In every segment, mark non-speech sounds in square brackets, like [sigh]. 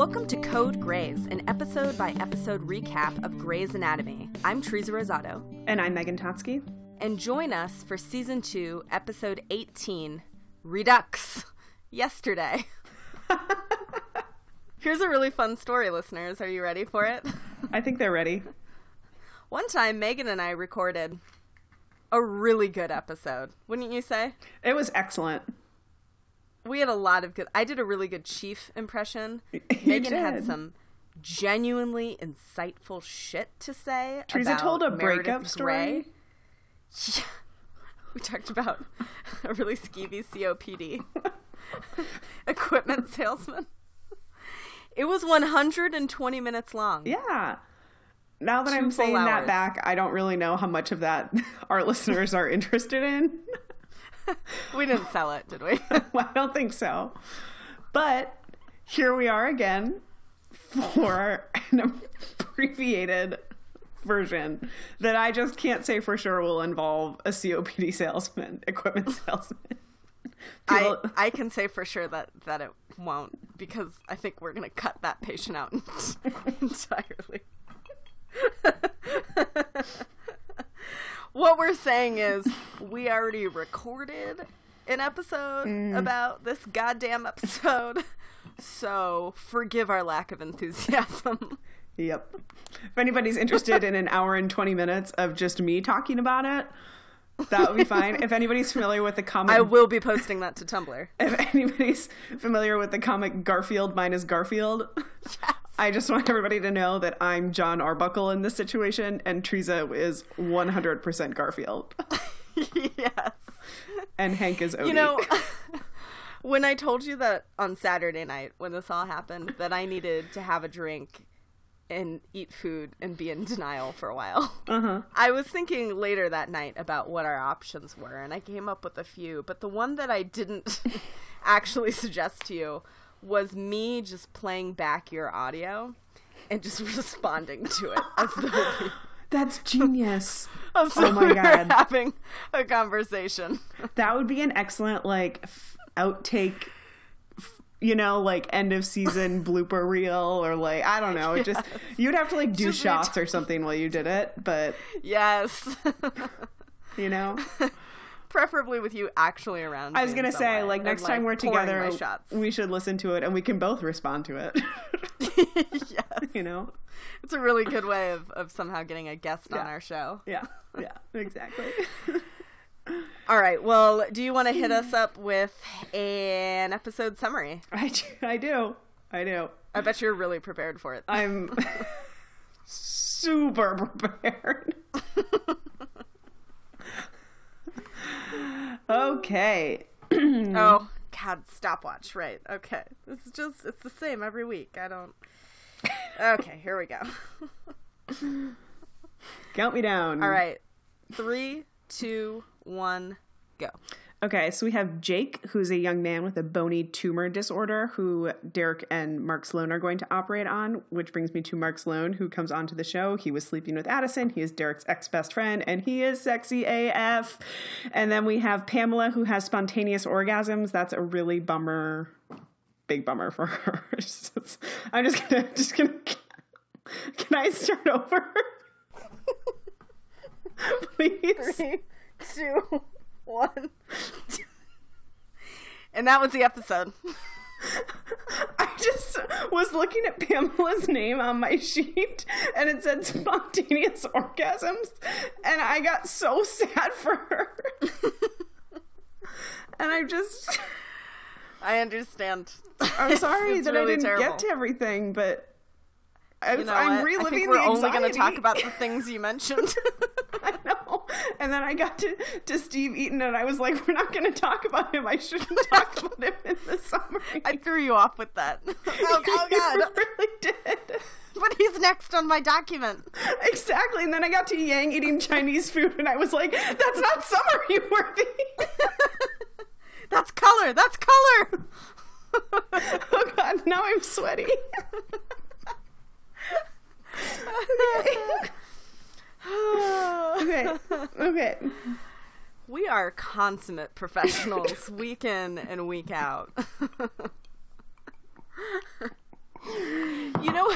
Welcome to Code Grays, an episode by episode recap of Grey's Anatomy. I'm Teresa Rosado. And I'm Megan Totsky. And join us for season two, episode 18 Redux. Yesterday. [laughs] Here's a really fun story, listeners. Are you ready for it? I think they're ready. One time, Megan and I recorded a really good episode, wouldn't you say? It was excellent. We had a lot of good. I did a really good chief impression. [laughs] Megan had some genuinely insightful shit to say. Teresa told a Meredith breakup story. [laughs] Yeah. We talked about [laughs] a really skeevy COPD equipment salesman. It was 120 minutes long. Yeah. Now that Two I'm saying that back, I don't really know how much of that our listeners are interested in. [laughs] We didn't sell it, did we? [laughs] I don't think so. But here we are again for an abbreviated version that I just can't say for sure will involve a COPD salesman, equipment [laughs] salesman. I, I can say for sure that, that it won't because I think we're going to cut that patient out entirely. What we're saying is we already recorded an episode Mm. about this goddamn episode. So forgive our lack of enthusiasm. Yep. If anybody's interested in an hour and 20 minutes of just me talking about it, that would be fine. If anybody's familiar with the comic, I will be posting that to Tumblr. if anybody's familiar with the comic Garfield minus Garfield, I just want everybody to know that I'm John Arbuckle in this situation, and Teresa is 100% Garfield, [laughs] yes. and Hank is Odie. You know, [laughs] when I told you that on Saturday night when this all happened, that I needed to have a drink and eat food and be in denial for a while. uh-huh. I was thinking later that night about what our options were, and I came up with a few. But the one that I didn't [laughs] actually suggest to you was me just playing back your audio and just [laughs] responding to it as we, [laughs] That's genius. [laughs] Oh my we God. having a conversation. That would be an excellent like f- outtake f- you know like end of season blooper reel or like I don't know it just you'd have to like do Just shots or something while you did it but Yes. you know Preferably with you actually around. I was gonna say like next time we're together we should listen to it and we can both respond to it [laughs] [laughs] yes. you know It's a really good way of, of somehow getting a guest on our show. yeah yeah exactly [laughs] All right. Well, do you want to hit us up with an episode summary? I I do I do I bet you're really prepared for it. I'm super prepared okay [clears throat] oh, God, stopwatch. Right. Okay. It's just, it's the same every week. I don't. Okay, here we go. count me down All right. Three, two, one, go. Okay, so we have Jake, who's a young man with a bony tumor disorder, who Derek and Mark Sloan are going to operate on, which brings me to Mark Sloan, who comes onto the show. He was sleeping with Addison. He is Derek's ex best friend, and he is sexy AF. And then we have Pamela, who has spontaneous orgasms. That's a really bummer, big bummer for her. [laughs] I'm just gonna, [laughs] just gonna. Can I start over? [laughs] Please. Three, two, one. And that was the episode. [laughs] I just was looking at Pamela's name on my sheet and it said spontaneous orgasms and I got so sad for her. [laughs] and I just I understand. I'm sorry It's that really I didn't terrible. get to everything, but I You was, know reliving I think we're the only going to talk about the things you mentioned. I. [laughs] And then I got to, to Steve Eaton and I was like, we're not going to talk about him. I shouldn't talk about him in the summer. [laughs] I threw you off with that. [laughs] Oh, oh God. You really did. But he's next on my document. Exactly. And then I got to Yang eating Chinese food and I was like, that's not summary worthy. [laughs] That's color. That's color. oh God, now I'm sweaty. [sighs] okay. Okay. We are consummate professionals [laughs] week in and week out. you know,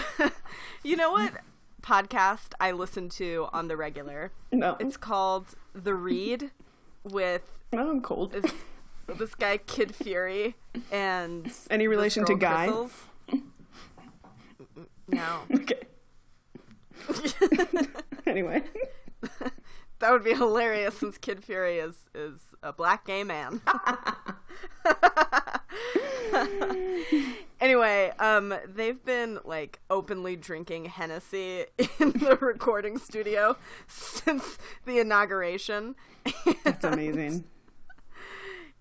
you know what podcast I listen to on the regular? No. It's called The Read with Oh, I'm cold. this, this guy Kid Fury and Any relation to Guy? Crystals. [laughs] No, Okay. [laughs] [laughs] anyway. [laughs] that would be hilarious since Kid Fury is is a black gay man. [laughs] anyway, um, they've been like openly drinking Hennessy in the recording studio since the inauguration. That's amazing.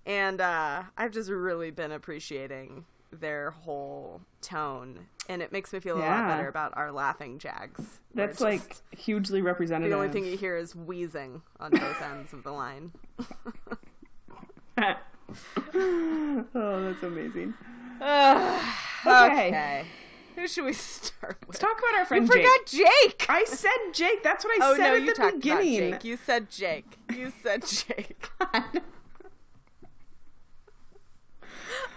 and uh, I've just really been appreciating their whole tone, and it makes me feel a lot better about our laughing jags. That's like hugely representative. the only thing you hear is wheezing on both ends of the line. [laughs] oh, that's amazing. okay. Okay. Who should we start with? Let's talk about our you friend Jake. forgot Jake. I said Jake. That's what I oh said no, at you the talked beginning. about Jake. You said Jake. You said Jake. [laughs]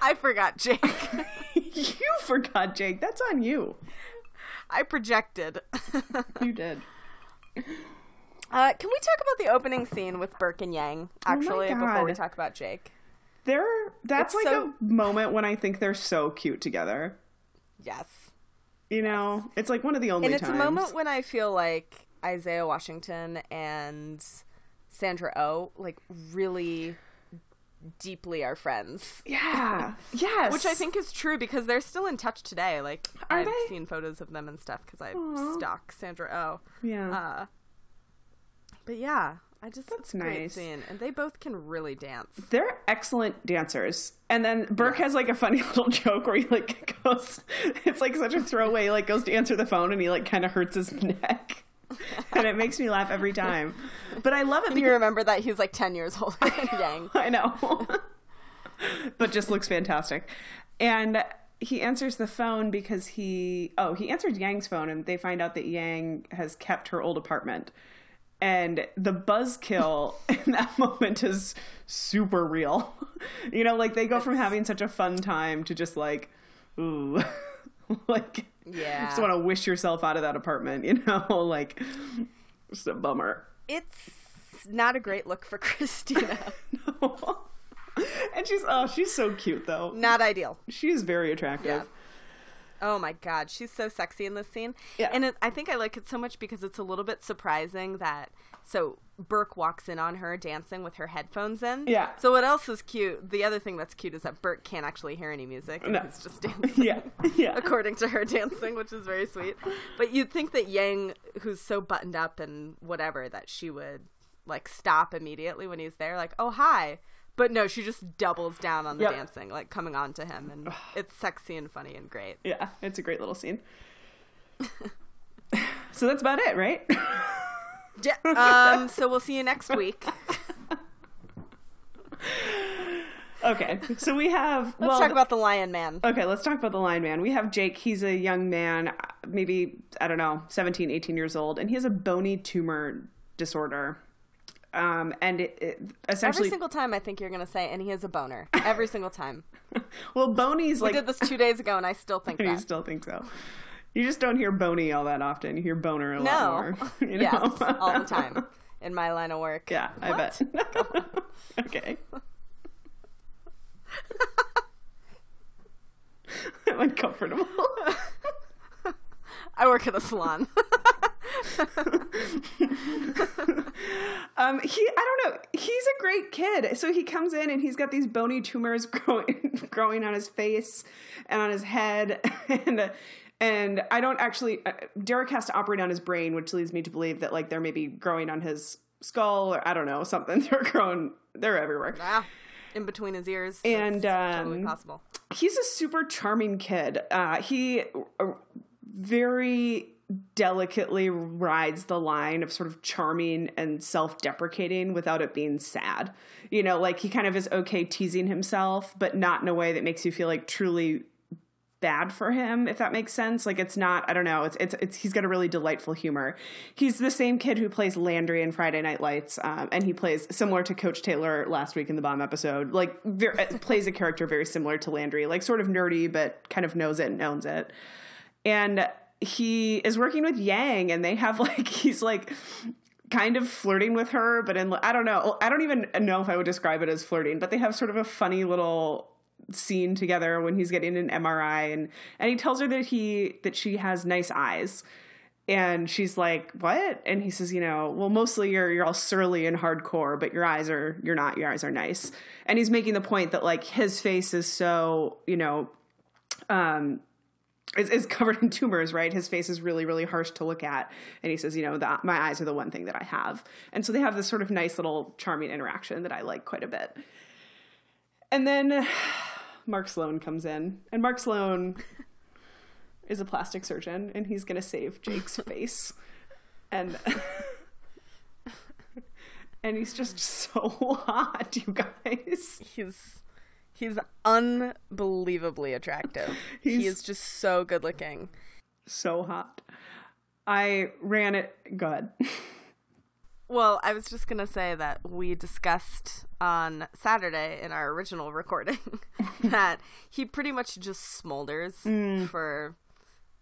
I forgot Jake. [laughs] you forgot Jake. That's on you. I projected. [laughs] You did. Uh, can we talk about the opening scene with Burke and Yang? Actually, before we talk about Jake. They're that's It's like so- a moment when I think they're so cute together. Yes, You know, it's like one of the only and it's times. a moment when I feel like Isaiah Washington and Sandra Oh like really deeply are friends. yeah. [laughs] Yes. Which I think is true because they're still in touch today. Like Are I've they? seen photos of them and stuff because I Aw. stalk Sandra Oh. Yeah. Uh, but yeah, I just That's it's a great nice. scene, and they both can really dance. They're excellent dancers. And then Burke has like a funny [laughs] little joke where he like goes [laughs] it's like such a throwaway, like goes to answer the phone and he like kind of hurts his neck. [laughs] and it makes me laugh every time. But I love it And you remember that he's like ten years older than [laughs] Yang. I know. [laughs] but just looks fantastic. And he answers the phone because he oh, he answered Yang's phone and they find out that Yang has kept her old apartment. And the buzzkill in that moment is super real. You know, like they go from having such a fun time to just like, ooh, [laughs] like, Yeah. just want to wish yourself out of that apartment, [laughs] you know, like, just a bummer. It's not a great look for [laughs] Cristina. and she's oh, she's so cute though. not ideal. She's very attractive. Yeah. Oh my god, she's so sexy in this scene. Yeah. And it, I think I like it so much because it's a little bit surprising that so Burke walks in on her dancing with her headphones in. Yeah. So what else is cute? The other thing that's cute is that Burke can't actually hear any music. and No. He's just [laughs] dancing. Yeah, yeah. According to her dancing, which is very sweet. But you'd think that Yang, who's so buttoned up and whatever, that she would like stop immediately when he's there, like, oh hi. But no, she just doubles down on the Yep. dancing, like coming on to him, and it's sexy and funny and great. Yeah, it's a great little scene. [laughs] so that's about it, right? [laughs] Ja- um, so we'll see you next week. okay, so we have. Let's well, talk about the Lion Man. Okay, let's talk about the Lion Man. We have Jake. He's a young man, maybe, I don't know, 17, 18 years old, and he has a bony tumor disorder. Um, and it, it essentially, Every single time, I think you're gonna say, and he has a boner. Every single time. [laughs] well, Bony's like. We did this two days ago, and I still [laughs] think you that. still think so. You just don't hear bony all that often. You hear boner a lot more. [laughs] You yes, all the time in my line of work. Yeah, I bet. [laughs] [laughs] okay. I'm uncomfortable. I work at a salon. Um, he, I don't know. He's a great kid. So he comes in and he's got these bony tumors growing, growing on his face and on his head, and and I don't actually. Uh, Derek has to operate on his brain, which leads me to believe that like they're maybe growing on his skull or I don't know something. [laughs] They're growing. They're everywhere. ah, in between his ears. And, it's totally um, possible. he's a super charming kid. Uh, he uh, very delicately rides the line of sort of charming and self-deprecating without it being sad. You know, like he kind of is okay teasing himself, but not in a way that makes you feel like truly bad for him if that makes sense. Like it's not i don't know it's it's, it's he's got a really delightful humor. He's the same kid who plays landry in friday night lights um, and he plays similar to coach taylor last week in the bomb episode like ver- plays a character very similar to landry like sort of nerdy but kind of knows it and owns it. And he is working with Yang, and they have [laughs] like he's like kind of flirting with her, but in I don't know, I don't even know if I would describe it as flirting, but they have sort of a funny little scene together when he's getting an MRI, and and he tells her that he that she has nice eyes. And she's like, "What?" And he says, "You know, well, mostly you're you're all surly and hardcore, but your eyes are you're not. Your eyes are nice." And he's making the point that like his face is so you know, um, is, is [laughs] covered in tumors, right? His face is really, really harsh to look at. And he says, you know, that my eyes are the one thing that I have. And so they have this sort of nice little charming interaction that I like quite a bit. And then Mark Sloan comes in, and Mark Sloan [laughs] is a plastic surgeon, and he's to save Jake's [laughs] face. And [laughs] and he's just so hot, you guys. He's He's unbelievably attractive. He's he is just so good looking. So hot. I ran it good. Well, I was just going to say that we discussed on Saturday in our original [laughs] recording [laughs] that he pretty much just smolders mm. for,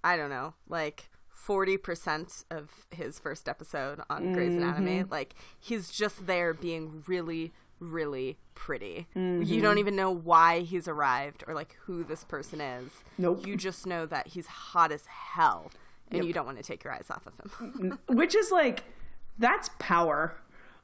I don't know, like 40% of his first episode on mm-hmm. Grey's Anatomy. Like, he's just there being really, really pretty. Mm-hmm. You don't even know why he's arrived or like who this person is. Nope. You just know that he's hot as hell and yep. you don't want to take your eyes off of him. Which is like that's power.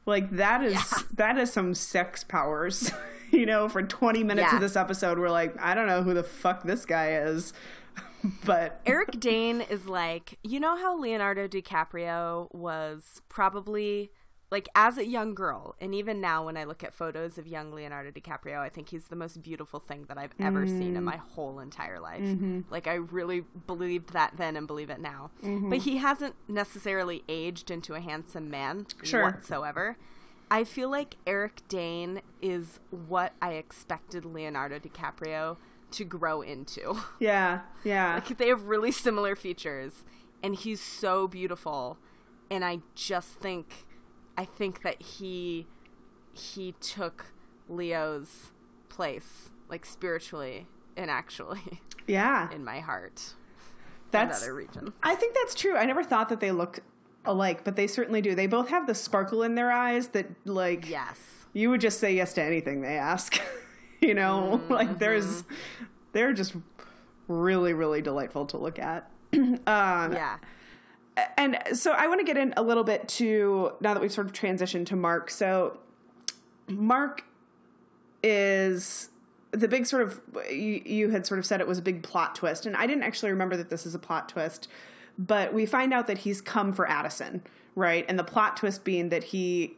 Like that is yeah. that is some sex powers. [laughs] you know, for 20 minutes yeah. of this episode we're like, I don't know who the fuck this guy is. [laughs] but Eric Dane is like, you know how Leonardo DiCaprio was probably like as a young girl and even now when i look at photos of young leonardo dicaprio i think he's the most beautiful thing that i've ever mm. seen in my whole entire life mm-hmm. like i really believed that then and believe it now mm-hmm. but he hasn't necessarily aged into a handsome man sure. whatsoever i feel like eric dane is what i expected leonardo dicaprio to grow into [laughs] yeah yeah like they have really similar features and he's so beautiful and i just think I think that he he took Leo's place, like spiritually and actually. [laughs] Yeah. In my heart. That's other regions. I think that's true. I never thought that they look alike, but they certainly do. They both have the sparkle in their eyes that like Yes. You would just say yes to anything they ask. [laughs] you know, mm-hmm. [laughs] like there's they're just really really delightful to look at. [clears throat] um, yeah and so I want to get in a little bit to now that we've sort of transitioned to Mark. So Mark is the big sort of you, you, had sort of said it was a big plot twist, and I didn't actually remember that this is a plot twist, but we find out that he's come for Addison, right? And the plot twist being that he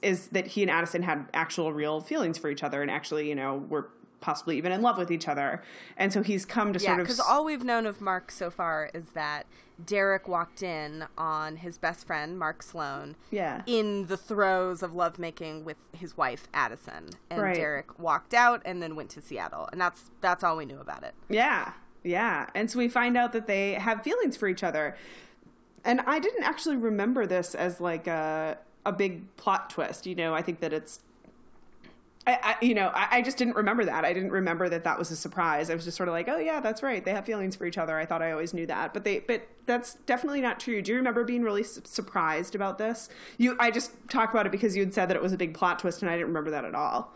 is that he and Addison had actual real feelings for each other, and actually, you know, were possibly even in love with each other. And so he's come to yeah, sort of because all we've known of Mark so far is that Derek walked in on his best friend Mark Sloan. Yeah. In the throes of lovemaking with his wife Addison, and right. Derek walked out and then went to Seattle, and that's that's all we knew about it. Yeah, yeah. And so we find out that they have feelings for each other, and I didn't actually remember this as like a a big plot twist. You know, I think that it's I, I, you know, I, I, just didn't remember that. I didn't remember that that was a surprise. I was just sort of like, oh yeah, that's right. They have feelings for each other. I thought I always knew that, but they, but that's definitely not true. Do you remember being really su- surprised about this? You, I just talked about it because you had said that it was a big plot twist, and I didn't remember that at all.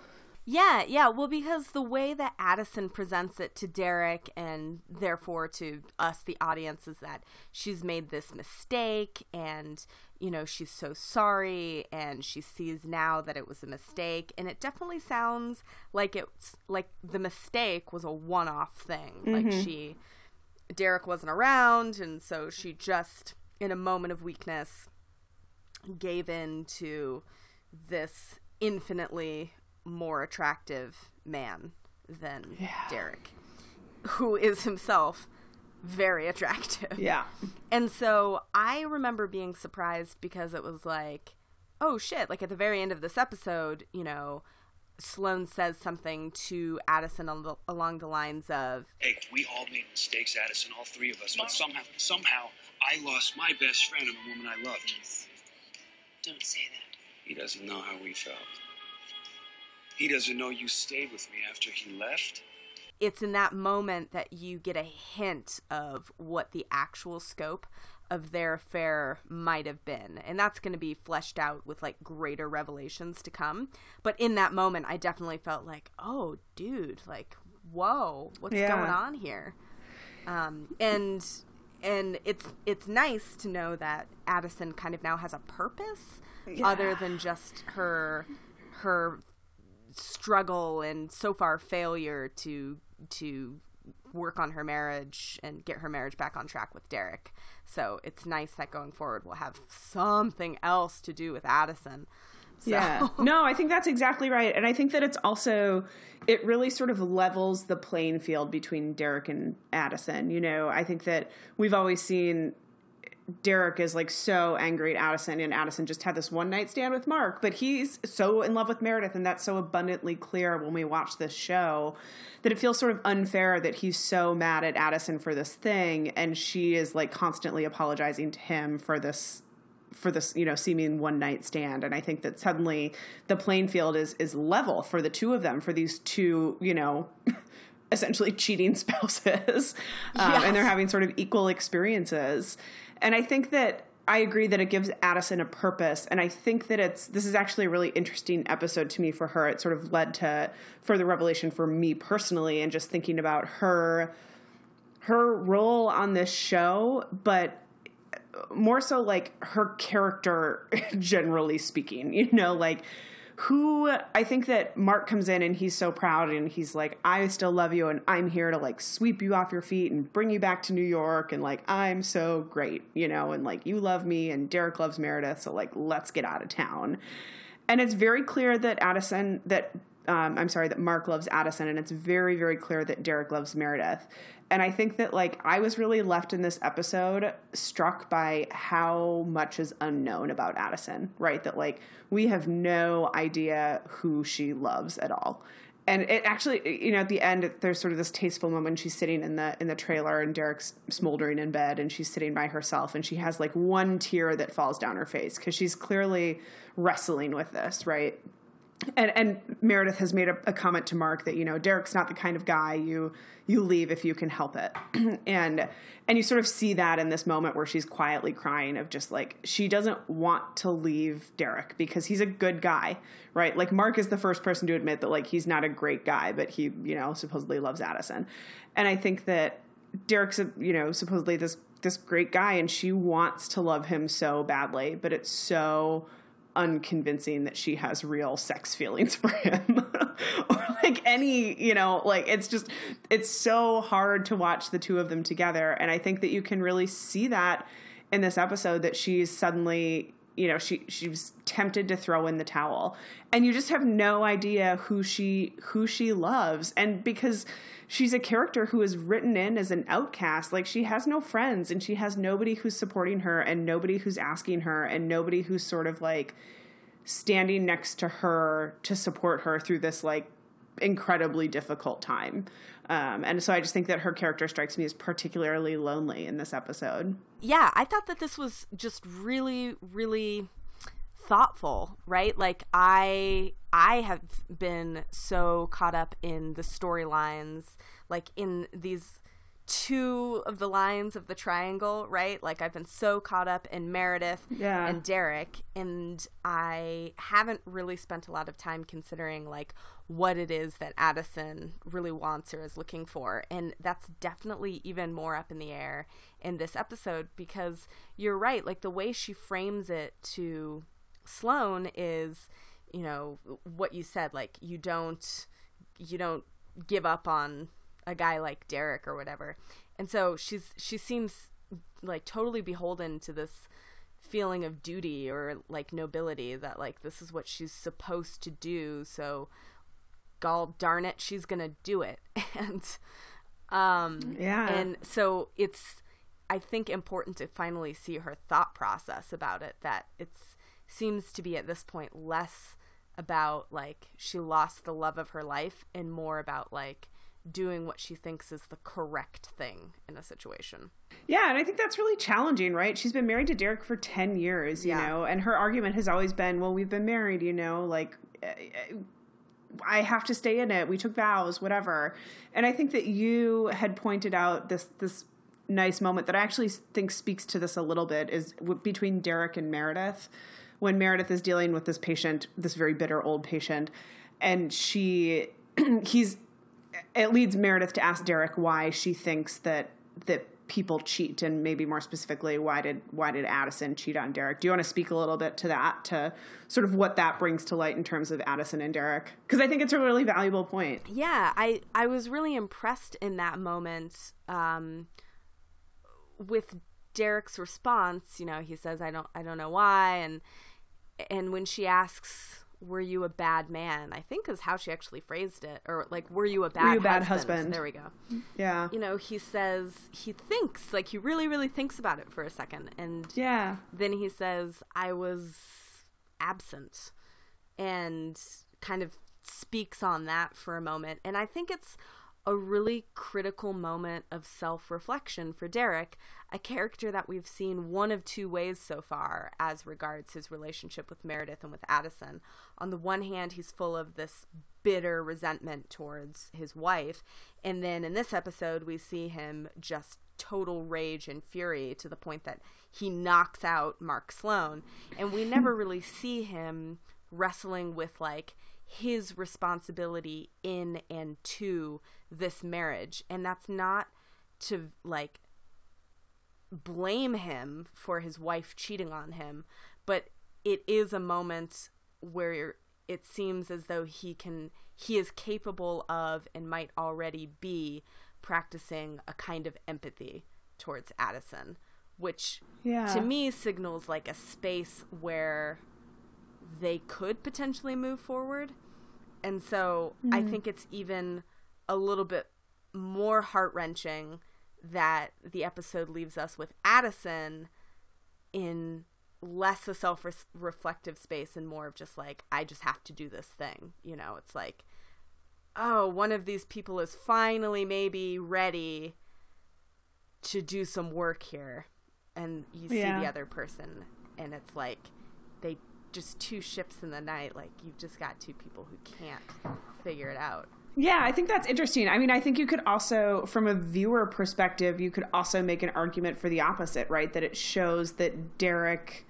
Yeah, yeah. Well, because the way that Addison presents it to Derek and therefore to us, the audience, is that she's made this mistake and, you know, she's so sorry and she sees now that it was a mistake. And it definitely sounds like it's like the mistake was a one off thing. Mm-hmm. Like she, Derek wasn't around. And so she just, in a moment of weakness, gave in to this infinitely more attractive man than yeah. Derek, who is himself very attractive. Yeah. And so I remember being surprised because it was like, oh shit, like at the very end of this episode, you know, Sloan says something to Addison along the lines of, "Hey, we all made mistakes, Addison, all three of us. But somehow, somehow, I lost my best friend and the woman I loved." Don't say that. He doesn't know how we felt. He doesn't know you stayed with me after he left. it's in that moment that you get a hint of what the actual scope of their affair might have been. And that's going to be fleshed out with like greater revelations to come. But in that moment, I definitely felt like, oh, dude, like, whoa, what's Yeah. going on here? Um, and and it's it's nice to know that Addison kind of now has a purpose other than just her her struggle and so far failure to to work on her marriage and get her marriage back on track with Derek. So it's nice that going forward we'll have something else to do with Addison. So, Yeah. [laughs] No, I think that's exactly right. And I think that it's also, it really sort of levels the playing field between Derek and Addison. You know, I think that we've always seen Derek is like so angry at Addison, and Addison just had this one night stand with Mark, but he's so in love with Meredith, and that's so abundantly clear when we watch this show that it feels sort of unfair that he's so mad at Addison for this thing, and she is like constantly apologizing to him for this for this you know seeming one night stand. And i think that suddenly the playing field is is level for the two of them for these two you know [laughs] essentially cheating [laughs] spouses um, and they're having sort of equal experiences and i think that I agree that it gives Addison a purpose, and I think that it's this is actually a really interesting episode to me for her. It sort of led to further revelation for me personally, and just thinking about her her role on this show, but more so like her character [laughs] generally speaking you know like who i think that mark comes in and he's so proud and he's like i still love you and i'm here to like sweep you off your feet and bring you back to new york and like i'm so great you know and like you love me and derek loves meredith so like let's get out of town. And it's very clear that addison that um, i'm sorry that mark loves addison and it's very very clear that derek loves meredith. And i think that like i was really left in this episode struck by how much is unknown about addison right? That like we have no idea who she loves at all. And it actually you know at the end there's sort of this tasteful moment she's sitting in the in the trailer and derek's smoldering in bed and she's sitting by herself and she has like one tear that falls down her face because she's clearly wrestling with this right and and Meredith has made a, a comment to Mark that you know Derek's not the kind of guy you you leave if you can help it, [clears throat] and and you sort of see that in this moment where she's quietly crying of just like she doesn't want to leave Derek because he's a good guy, right? Like Mark is the first person to admit that like he's not a great guy, but he you know supposedly loves Addison, and I think that Derek's you know supposedly this this great guy and she wants to love him so badly, but it's so unconvincing that she has real sex feelings for him. [laughs] Or like any you know like it's just it's so hard to watch the two of them together. And i think that you can really see that in this episode that she's suddenly you know she she's tempted to throw in the towel. And you just have no idea who she who she loves. And because she's a character who is written in as an outcast. Like she has no friends and she has nobody who's supporting her and nobody who's asking her and nobody who's sort of like standing next to her to support her through this like incredibly difficult time. Um, and so i just think that her character strikes me as particularly lonely in this episode. Yeah, I thought that this was just really, really thoughtful, right? Like I I have been so caught up in the storylines, like in these two of the lines of the triangle, right? Like I've been so caught up in Meredith Yeah. and Derek and I haven't really spent a lot of time considering like what it is that Addison really wants or is looking for. And that's definitely even more up in the air in this episode because you're right, like the way she frames it to Sloan is, you know, what you said, like you don't you don't give up on a guy like Derek or whatever. And so she's she seems like totally beholden to this feeling of duty or like nobility that like this is what she's supposed to do so gall darn it she's gonna do it [laughs] and um Yeah. and so it's i think important to finally see her thought process about it that it's seems to be at this point less about like she lost the love of her life and more about like doing what she thinks is the correct thing in a situation Yeah, and I think that's really challenging, right? She's been married to Derek for 10 years, you Yeah. know, and her argument has always been, well, we've been married, you know, like, uh, I have to stay in it. We took vows, whatever. And I think that you had pointed out this this nice moment that I actually think speaks to this a little bit is w- between Derek and Meredith when Meredith is dealing with this patient, this very bitter old patient, and she [clears throat] he's it leads Meredith to ask Derek why she thinks that that people cheat and maybe more specifically why did why did Addison cheat on Derek? Do you want to speak a little bit to that to sort of what that brings to light in terms of Addison and Derek? Because I think it's a really valuable point. Yeah, I I was really impressed in that moment um, with Derek's response. You know, he says I don't I don't know why and and when she asks were you a bad man i think is how she actually phrased it or like were you a bad, you a bad husband? husband? there we go Yeah. you know he says he thinks like he really really thinks about it for a second and Yeah. then he says i was absent and kind of speaks on that for a moment and i think it's a really critical moment of self-reflection for Derek, a character that we've seen one of two ways so far as regards his relationship with Meredith and with Addison. On the one hand, he's full of this bitter resentment towards his wife, and then in this episode we see him just total rage and fury to the point that he knocks out Mark Sloan, and we never really see him wrestling with like his responsibility in and to this marriage and that's not to like blame him for his wife cheating on him but it is a moment where it seems as though he can he is capable of and might already be practicing a kind of empathy towards Addison which Yeah. to me signals like a space where they could potentially move forward. And so I mm-hmm. think it's even a little bit more heart wrenching that the episode leaves us with Addison in less a self reflective space and more of just like, I just have to do this thing. You know, it's like, oh, one of these people is finally maybe ready to do some work here. And you see Yeah. the other person, and it's like, they just two ships in the night. Like, you've just got two people who can't figure it out. Yeah, I think that's interesting. I mean, I think you could also, from a viewer perspective, you could also make an argument for the opposite, right? That it shows that Derek,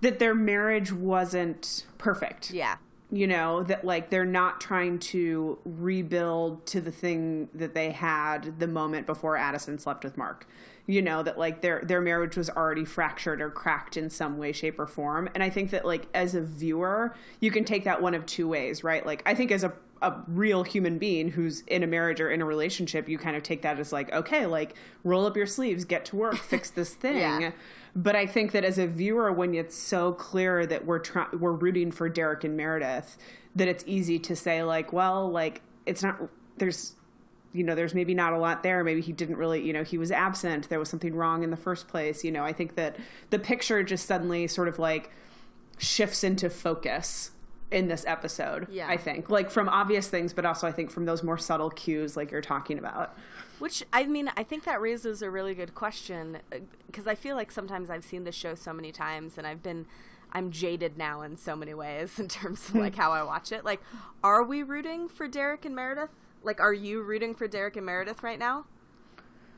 that their marriage wasn't perfect. Yeah. You know, that like they're not trying to rebuild to the thing that they had the moment before Addison slept with Mark. You know, that like their their marriage was already fractured or cracked in some way, shape, or form. And I think that like as a viewer, you can take that one of two ways, right? Like I think as a a real human being who's in a marriage or in a relationship, you kind of take that as like, okay, like roll up your sleeves, get to work, [laughs] fix this thing. Yeah. But I think that as a viewer, when it's so clear that we're try- we're rooting for Derek and Meredith, that it's easy to say like, well, like it's not there's you know there's maybe not a lot there maybe he didn't really you know he was absent there was something wrong in the first place you know i think that the picture just suddenly sort of like shifts into focus in this episode Yeah. i think like from obvious things but also i think from those more subtle cues like you're talking about Which I mean, I think that raises a really good question uh, because I feel like sometimes I've seen this show so many times and I've been I'm jaded now in so many ways [laughs] in terms of like hmm. how I watch it. Like, are we rooting for Derek and Meredith? Like, are you rooting for Derek and Meredith right now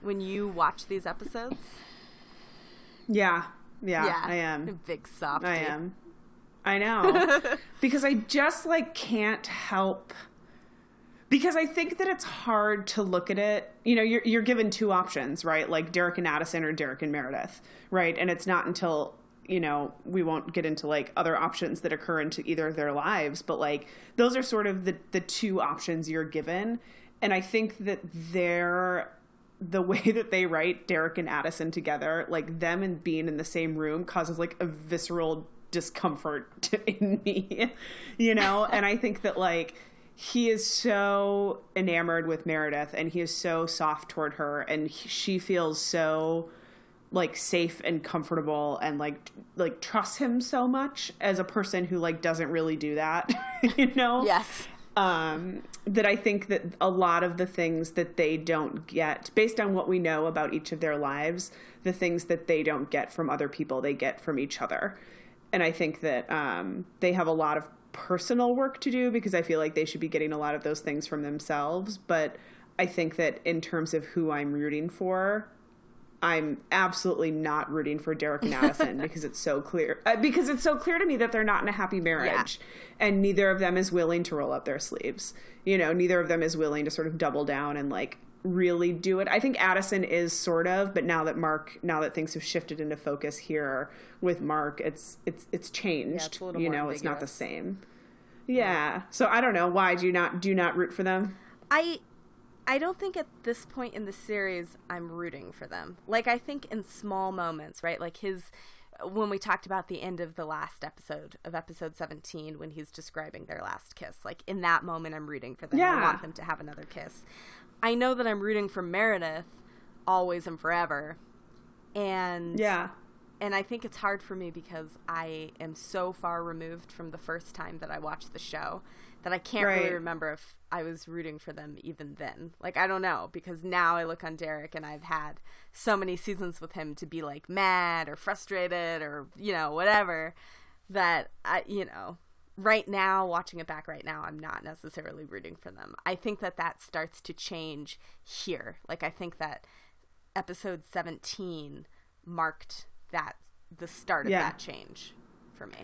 when you watch these episodes? yeah yeah, i am Big soft. I am. I know. [laughs] because I just like can't help because I think that it's hard to look at it. You know, you're you're given two options, right? Like Derek and Addison or Derek and Meredith, right? And it's not until you know we won't get into like other options that occur into either of their lives, but like those are sort of the the two options you're given, and I think that they're the way [laughs] that they write Derek and Addison together, like them and being in the same room causes like a visceral discomfort [laughs] to, in me, you know? [laughs] and I think that like he is so enamored with Meredith and he is so soft toward her and he, she feels so like safe and comfortable and like like trust him so much as a person who like doesn't really do that, [laughs] you know? Yes. um, that I think that a lot of the things that they don't get, based on what we know about each of their lives, the things that they don't get from other people, they get from each other. And I think that um, they have a lot of personal work to do because I feel like they should be getting a lot of those things from themselves. But I think that in terms of who I'm rooting for, I'm absolutely not rooting for Derek [laughs] and Addison because it's so clear uh, because it's so clear to me that they're not in a happy marriage and neither of them is willing to roll up their sleeves. You know, neither of them is willing to sort of double down and like really do it. I think Addison is sort of, but now that Mark now that things have shifted into focus here with Mark, it's it's it's changed. it's a little you know, it's not the same. Yeah. So I don't know why do you not do you not root for them? I I don't think at this point in the series I'm rooting for them. Like I think in small moments, right? Like his when we talked about the end of the last episode of episode 17 when he's describing their last kiss. Like in that moment I'm rooting for them. yeah. I want them to have another kiss. I know that I'm rooting for Meredith always and forever. And Yeah. and I think it's hard for me because I am so far removed from the first time that I watched the show that I can't really remember if I was rooting for them even then. Like I don't know because now I look on Derek and I've had so many seasons with him to be like mad or frustrated or you know whatever that I you know right now watching it back right now I'm not necessarily rooting for them. I think that that starts to change here. Like I think that episode 17 marked that the start of Yeah. that change for me.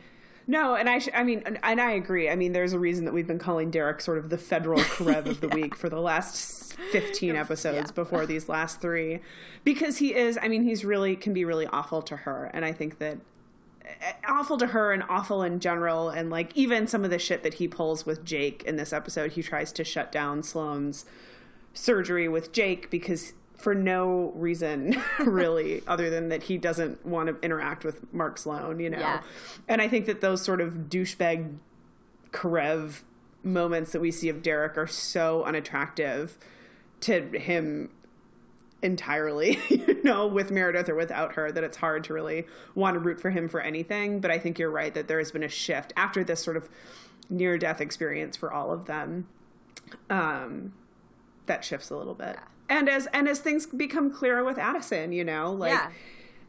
No, and I, sh- I mean, and, and I agree. I mean, there's a reason that we've been calling Derek sort of the federal Karev of the [laughs] week for the last 15 episodes yeah. before these last three, because he is. I mean, he's really can be really awful to her, and I think that eh, awful to her and awful in general, and like even some of the shit that he pulls with Jake in this episode, he tries to shut down Sloan's surgery with Jake because for no reason [laughs] really other than that he doesn't want to interact with Mark Sloan, you know. Yeah. And I think that those sort of douchebag Karev moments that we see of Derek are so unattractive to him entirely, [laughs] you know, with Meredith or without her, that it's hard to really want to root for him for anything. But I think you're right that there has been a shift after this sort of near death experience for all of them. Um, that shifts a little bit. And as and as things become clearer with Addison, you know, like Yeah.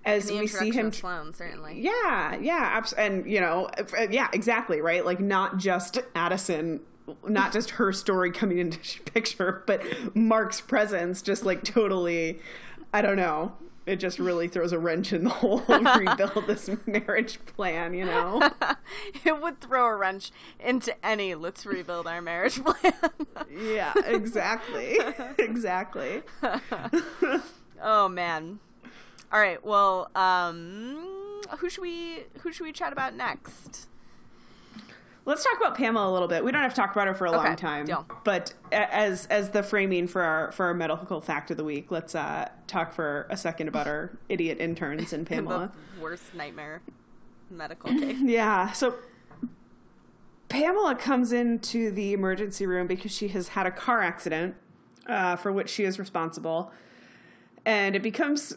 as we see him Sloan, certainly. yeah, yeah, abs- and you know, uh, yeah, exactly, right? Like not just Addison, not just her story coming into [laughs] picture, but Mark's presence just like totally I don't know. It just really throws a wrench in the [laughs] whole [laughs] rebuild this marriage plan, you know. [laughs] it would throw a wrench into any let's rebuild our marriage plan. Yeah, exactly. exactly. oh man. All right, well, um who should we who should we chat about next? Let's talk about Pamela a little bit. We don't have to talk about her for a long time, deal. but as as the framing for our for our medical fact of the week, let's uh, talk for a second about our [laughs] idiot interns in Pamela. The worst nightmare medical case. [laughs] Yeah, so Pamela comes into the emergency room because she has had a car accident uh, for which she is responsible, and it becomes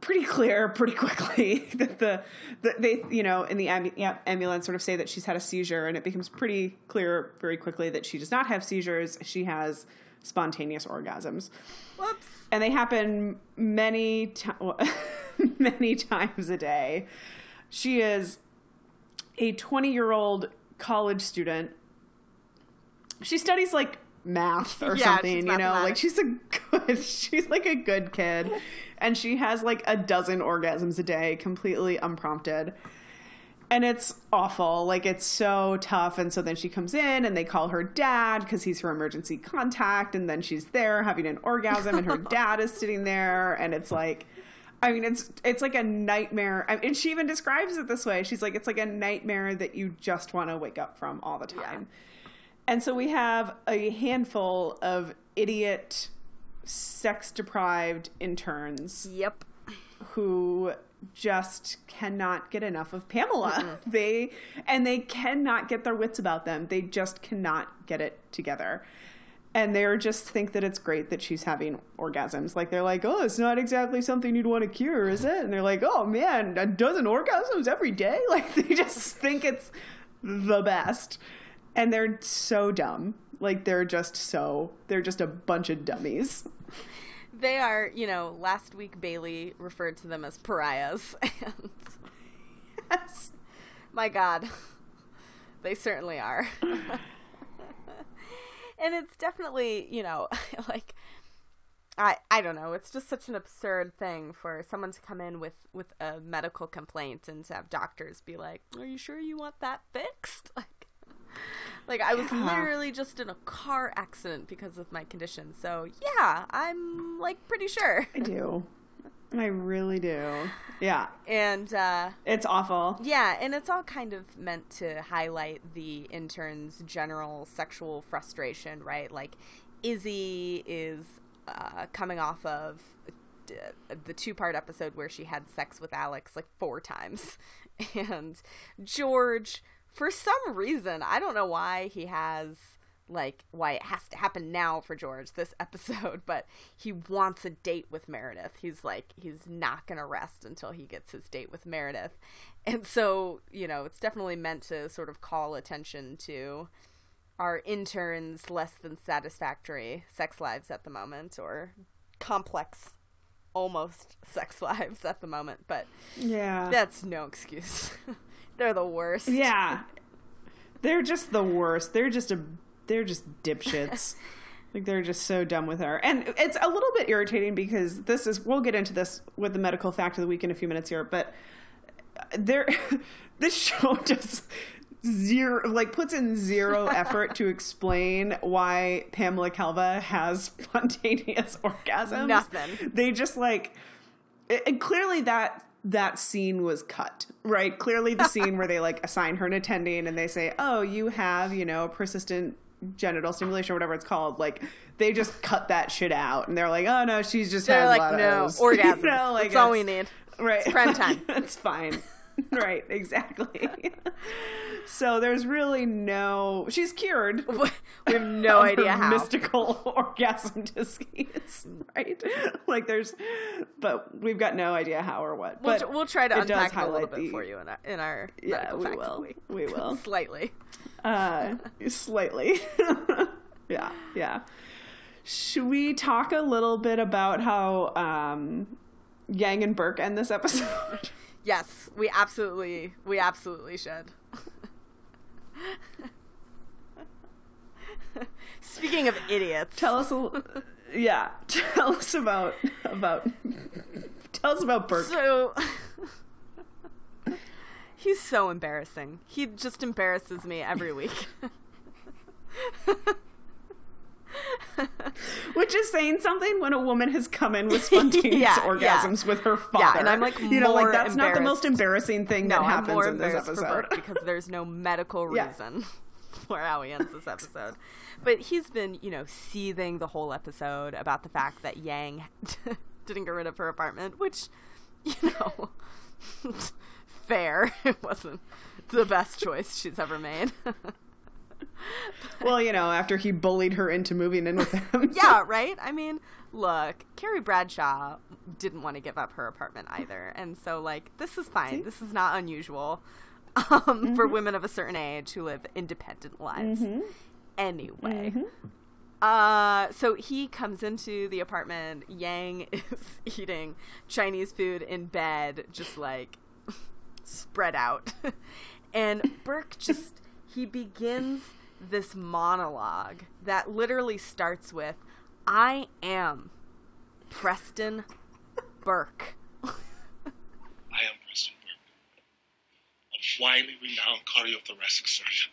pretty clear pretty quickly [laughs] that the, the they you know in the ambulance sort of say that she's had a seizure and it becomes pretty clear very quickly that she does not have seizures she has spontaneous orgasms Whoops. and they happen many [laughs] many times a day. She is a 20 year old college student. She studies like math or [laughs] Yeah, something, you know, like she's a good, [laughs] she's like a good kid, and she has like a dozen orgasms a day, completely unprompted. And it's awful. Like, it's so tough. And so then she comes in and they call her dad because he's her emergency contact. And then she's there having an orgasm and her [laughs] dad is sitting there. And it's like, I mean, it's it's like a nightmare. I and she even describes it this way. She's like, it's like a nightmare that you just want to wake up from all the time. And so we have a handful of idiot, sex deprived interns Yep. who just cannot get enough of Pamela. [laughs] They and they cannot get their wits about them. They just cannot get it together. And they just think that it's great that she's having orgasms. Like they're like, "Oh, it's not exactly something you'd want to cure, is it?" And they're like, "Oh man, a dozen orgasms every day." [laughs] Like they just think it's the best. And they're so dumb. Like they're just so they're just a bunch of dummies. They are, you know, last week Bailey referred to them as pariahs. [laughs] And Yes. my God. they certainly are. [laughs] and it's definitely, you know, [laughs] like I I don't know, it's just such an absurd thing for someone to come in with with a medical complaint and to have doctors be like, "Are you sure you want that fixed?" Like [laughs] like I was Yeah. literally just in a car accident because of my condition. So, yeah, I'm like pretty sure. I do. I really do. Yeah. And uh It's awful. Yeah, and it's all kind of meant to highlight the intern's general sexual frustration, right? Like, Izzie is uh, coming off of d- the two part episode where she had sex with Alex like four times. [laughs] And George, for some reason, I don't know why he has. Like why it has to happen now for George this [laughs] episode, but he wants a date with Meredith. He's like he's not gonna rest until he gets his date with Meredith, and so, you know, it's definitely meant to sort of call attention to our interns' less than satisfactory sex lives at the moment, or complex, almost [laughs] sex lives at the moment. But Yeah. that's no excuse. [laughs] They're the worst. Yeah. [laughs] They're just the worst. They're just a they're just dipshits. [laughs] like they're just so dumb with her. And it's a little bit irritating because this is we'll get into this with the medical fact of the week in a few minutes here, but there [laughs] this show just zero like puts in zero effort to explain why Pamela Calva has spontaneous orgasms. Nothing. They just like and clearly that that scene was cut right clearly the scene where they like assign her an attending and they say oh you have you know persistent genital stimulation or whatever it's called like they just cut that shit out and they're like oh no she's just They're has like, a lot no, O's." [laughs] orgasms. You know, like, That's all we need. right It's prime time. [laughs] That's fine [laughs] right exactly so there's really no she's cured [laughs] we have no idea how. mystical [laughs] orgasm disease, right? Like there's, but we've got no idea how or what. We'll, But we'll try to it unpack it a little bit the- for you in our, in our Yeah, we fact of the will. week. We will. Slightly. Uh, slightly. yeah, yeah. Should we talk a little bit about how um, Yang and Burke end this episode? Yes, we absolutely, we absolutely should. [laughs] Speaking of idiots, tell us, a, yeah, tell us about about. Tell us about Burke. so [laughs] he's so embarrassing. He just embarrasses me every week. [laughs] [laughs] Which is saying something when a woman has come in with [laughs] spontaneous Yeah, orgasms yeah. with her father. Yeah, and I'm, like, you know, like that's not the most embarrassing thing no, that happens more in this episode. Because there's no medical [laughs] reason for how he ends this episode. But he's been, you know, seething the whole episode about the fact that Yang didn't get rid of her apartment, which, you know, fair. It wasn't the best choice she's ever made. [laughs] well, you know, after he bullied her into moving in with him. [laughs] yeah, right? I mean, look, Carrie Bradshaw didn't want to give up her apartment either. And so, like, this is fine. This is not unusual [laughs] um, for women of a certain age who live independent lives. Anyway. Uh, so he comes into the apartment. Yang is eating Chinese food in bed, just like spread out. and Burke just, he begins this monologue that literally starts with, I am Preston Burke. I am Preston Burke, a widely renowned cardiothoracic surgeon.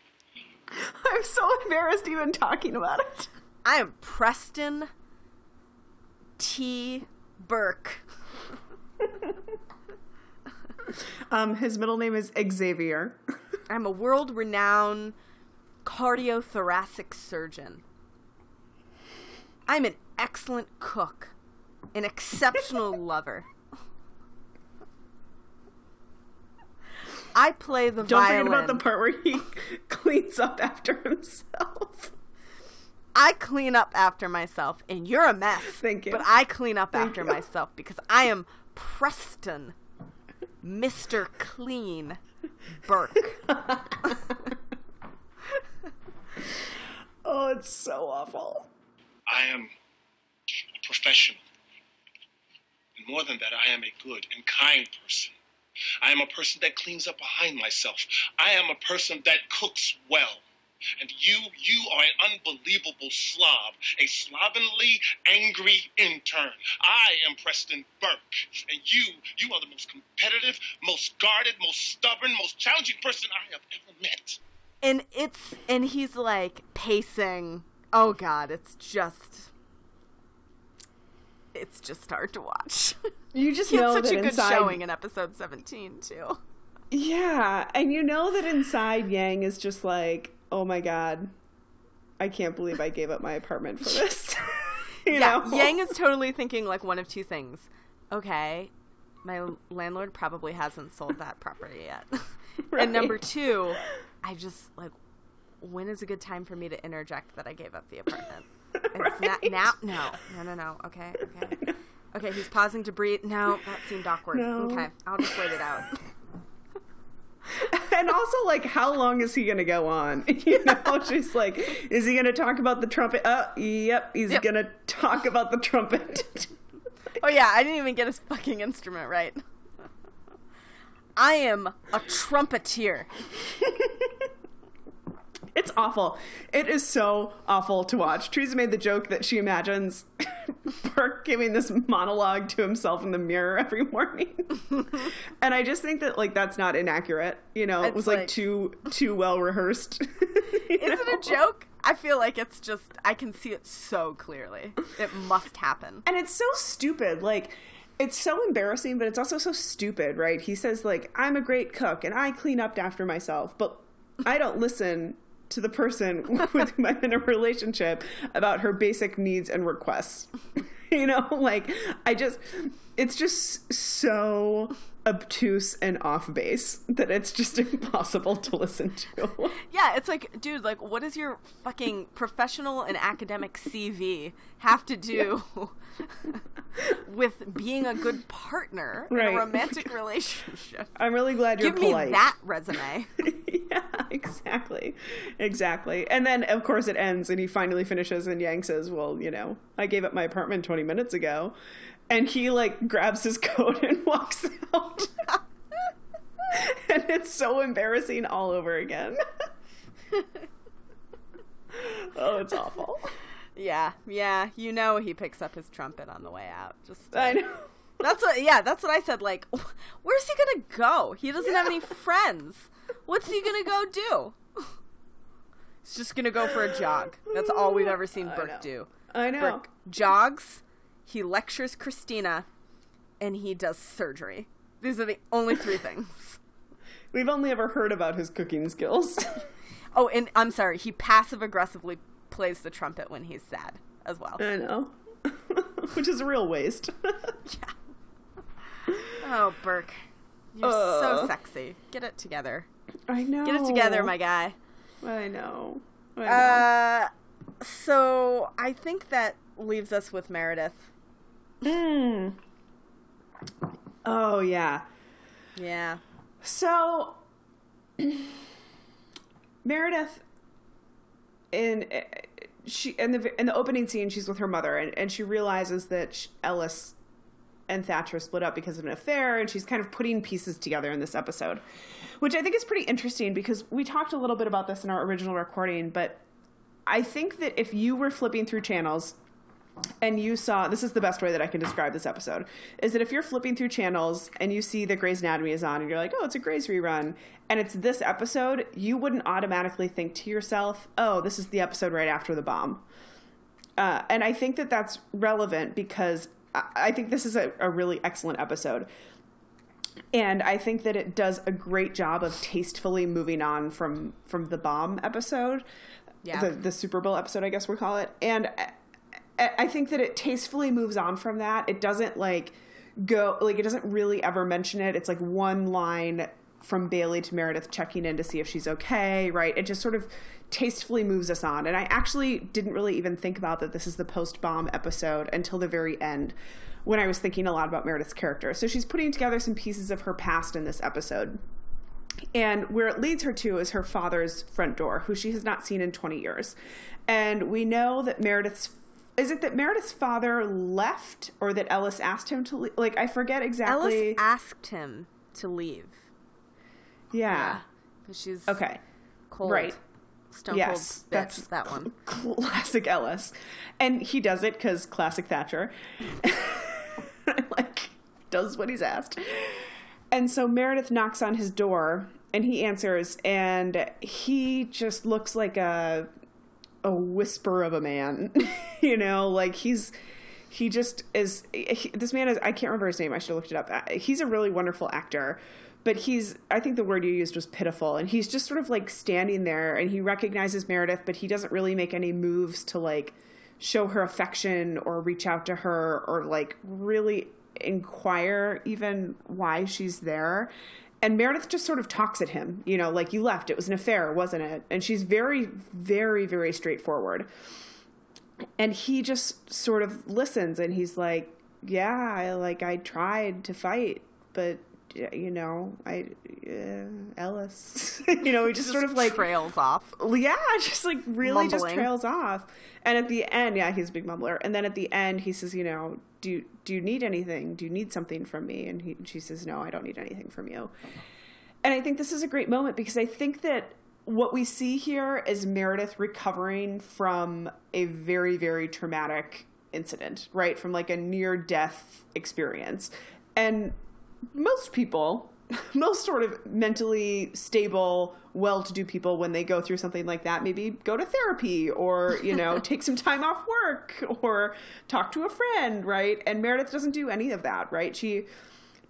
I'm so embarrassed even talking about it. I am Preston T. Burke. Um, his middle name is Xavier. I'm a world renowned cardiothoracic surgeon. I'm an excellent cook, an exceptional [laughs] lover. I play the Don't violin. forget about the part where he [laughs] cleans up after himself. I clean up after myself, and you're a mess. Thank you. But I clean up Thank after you. myself because I am Preston, Mister Clean Burke. [laughs] Oh, it's so awful. I am a professional. And more than that, I am a good and kind person. I am a person that cleans up behind myself. I am a person that cooks well. And you, you are an unbelievable slob, a slovenly, angry intern. I am Preston Burke, and you, you are the most competitive, most guarded, most stubborn, most challenging person I have ever met and it's and he's like pacing. Oh god, it's just it's just hard to watch. [laughs] You just he know had such a good inside... showing in episode 17 too. Yeah, and you know that inside Yang is just like, "Oh my god, I can't believe I gave up my apartment for this." [laughs] yeah, know? Yang is totally thinking like one of two things. Okay, my landlord probably hasn't sold that property yet. Right. [laughs] And number 2, I just like when is a good time for me to interject that I gave up the apartment? [laughs] It's not, Right. now, no, no, no, no. Okay, okay, [laughs] okay. He's pausing to breathe. No, that seemed awkward. No. Okay, I'll just wait it out. [laughs] and also like how long is he gonna go on you know she's like is he gonna talk about the trumpet oh yep he's Yep. gonna talk about the trumpet Oh yeah, I didn't even get his fucking instrument right. I am a trumpeter. It's awful. It is so awful to watch. Teresa made the joke that she imagines [laughs] burke giving this monologue to himself in the mirror every morning. [laughs] And i just think that like that's not inaccurate. You know it was like, like- too too well rehearsed. [laughs] Is it a joke? I feel like it's just I can see it so clearly. It must happen. and it's so stupid. Like it's so embarrassing but it's also so stupid right? He says like i'm a great cook and i clean up after myself but i don't listen to the person [laughs] with whom i'm in a relationship about her basic needs and requests. [laughs] You know like i just it's just so obtuse and off base that it's just [laughs] impossible to listen to [laughs] Yeah, it's like, dude, like, what does your fucking professional and academic CV have to do [laughs] with being a good partner in a romantic relationship? i'm really glad you're Give me polite that resume. yeah, exactly. Exactly. And then, of course, it ends and he finally finishes, and Yang says, Well, you know, I gave up my apartment 20 minutes ago. And he, like, grabs his [laughs] coat and walks out. [laughs] and it's so embarrassing all over again. [laughs] oh, it's awful. Yeah, yeah. You know he picks up his trumpet on the way out. Just I know. That's what. Yeah, that's what I said. Like, where's he gonna go? He doesn't have any friends. What's he gonna go do? He's just gonna go for a jog. That's all we've ever seen [sighs] Burke do. I know. Burke jogs, he lectures Cristina, and he does surgery. These are the only three things. [laughs] We've only ever heard about his cooking skills. [laughs] Oh, and I'm sorry, he passive aggressively plays the trumpet when he's sad as well. I know. [laughs] Which is a real waste. yeah. Oh, Burke, you're Uh. so sexy. Get it together. I know. Get it together, my guy. I know. I know. Uh, so I think that leaves us with Meredith. Mm. Oh yeah. Yeah. So [clears throat] Meredith in she in the in the opening scene she's with her mother and, and she realizes that sh Ellis and Thatcher split up because of an affair and she's kind of putting pieces together in this episode which I think is pretty interesting because we talked a little bit about this in our original recording but I think that if you were flipping through channels and you saw this is the best way that I can describe this episode is that if you're flipping through channels and you see that Grey's Anatomy is on and you're like, oh, it's a Grey's rerun, and it's this episode, you wouldn't automatically think to yourself, oh, this is the episode right after the bomb. Uh, and I think that that's relevant because I, I think this is a, a really excellent episode. And I think that it does a great job of tastefully moving on from from the bomb episode, Yeah. the the Super Bowl episode, I guess we'll call it. And I- think that it tastefully moves on from that. It doesn't like go like it doesn't really ever mention it. It's like one line from Bailey to Meredith checking in to see if she's okay, right? It just sort of tastefully moves us on. And I actually didn't really even think about that this is the post bomb episode until the very end when I was thinking a lot about Meredith's character. So she's putting together some pieces of her past in this episode. And where it leads her to is her father's front door, who she has not seen in 20 years. And we know that Meredith's is it that Meredith's father left or that Ellis asked him to leave? Like I forget exactly. Ellis asked him to leave. Yeah. Because she's Okay. cold. Right. Stone yes, cold bitch, that's that one. [laughs] Classic Ellis, and he does it because classic Thatcher. [laughs] like does what he's asked. And so Meredith knocks on his door, and he answers, and he just looks like a a whisper of a man. [laughs] [laughs] you know, like he's he just is. He, this man is. I can't remember his name. I should have looked it up. Uh, He's a really wonderful actor but he's i think the word you used was pitiful and he's just sort of like standing there and he recognizes meredith but he doesn't really make any moves to like show her affection or reach out to her or like really inquire even why she's there and meredith just sort of talks at him you know like you left it was an affair wasn't it and she's very very very straightforward and he just sort of listens and he's like yeah I, like i tried to fight but you know i uh, ellis [laughs] you know he just, sort of like trails off. yeah [laughs] just like really just trails off. And at the end yeah he's a big mumbler. And then at the end he says you know do do you need anything? Do you need something from me? And he, she says no i don't need anything from you. And I think this is a great moment because I think that what we see here is Meredith recovering from a very, very traumatic incident, right? From like a near death experience. And most people, [laughs] most sort of mentally stable, well to do people, when they go through something like that, maybe go to therapy or, you know, [laughs] take some time off work or talk to a friend, right? And Meredith doesn't do any of that, right? She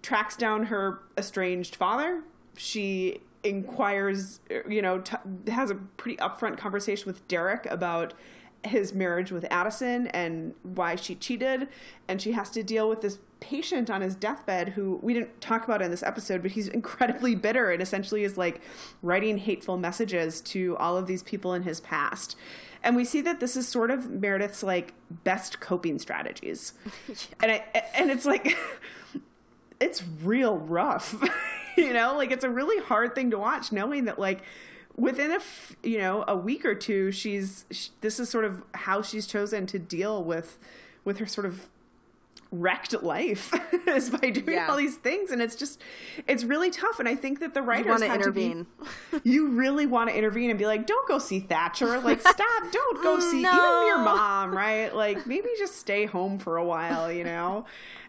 tracks down her estranged father. She inquires, you know, t- has a pretty upfront conversation with Derek about his marriage with Addison and why she cheated. And she has to deal with this patient on his deathbed who we didn't talk about in this episode, but he's [laughs] incredibly bitter and essentially is like writing hateful messages to all of these people in his past. And we see that this is sort of Meredith's like best coping strategies. [laughs] And I, and it's like [laughs] it's real rough. [laughs] you know, like it's a really hard thing to watch knowing that like within a f- you know, a week or two she's sh- this is sort of how she's chosen to deal with with her sort of wrecked life [laughs] is by doing Yeah. all these things and it's just it's really tough and I think that the writers want to be- intervene. [laughs] you really want to intervene and be like, don't go see Thatcher. [laughs] Like, stop. Don't go see even your mom, right? Like, maybe just stay home for a while, you know?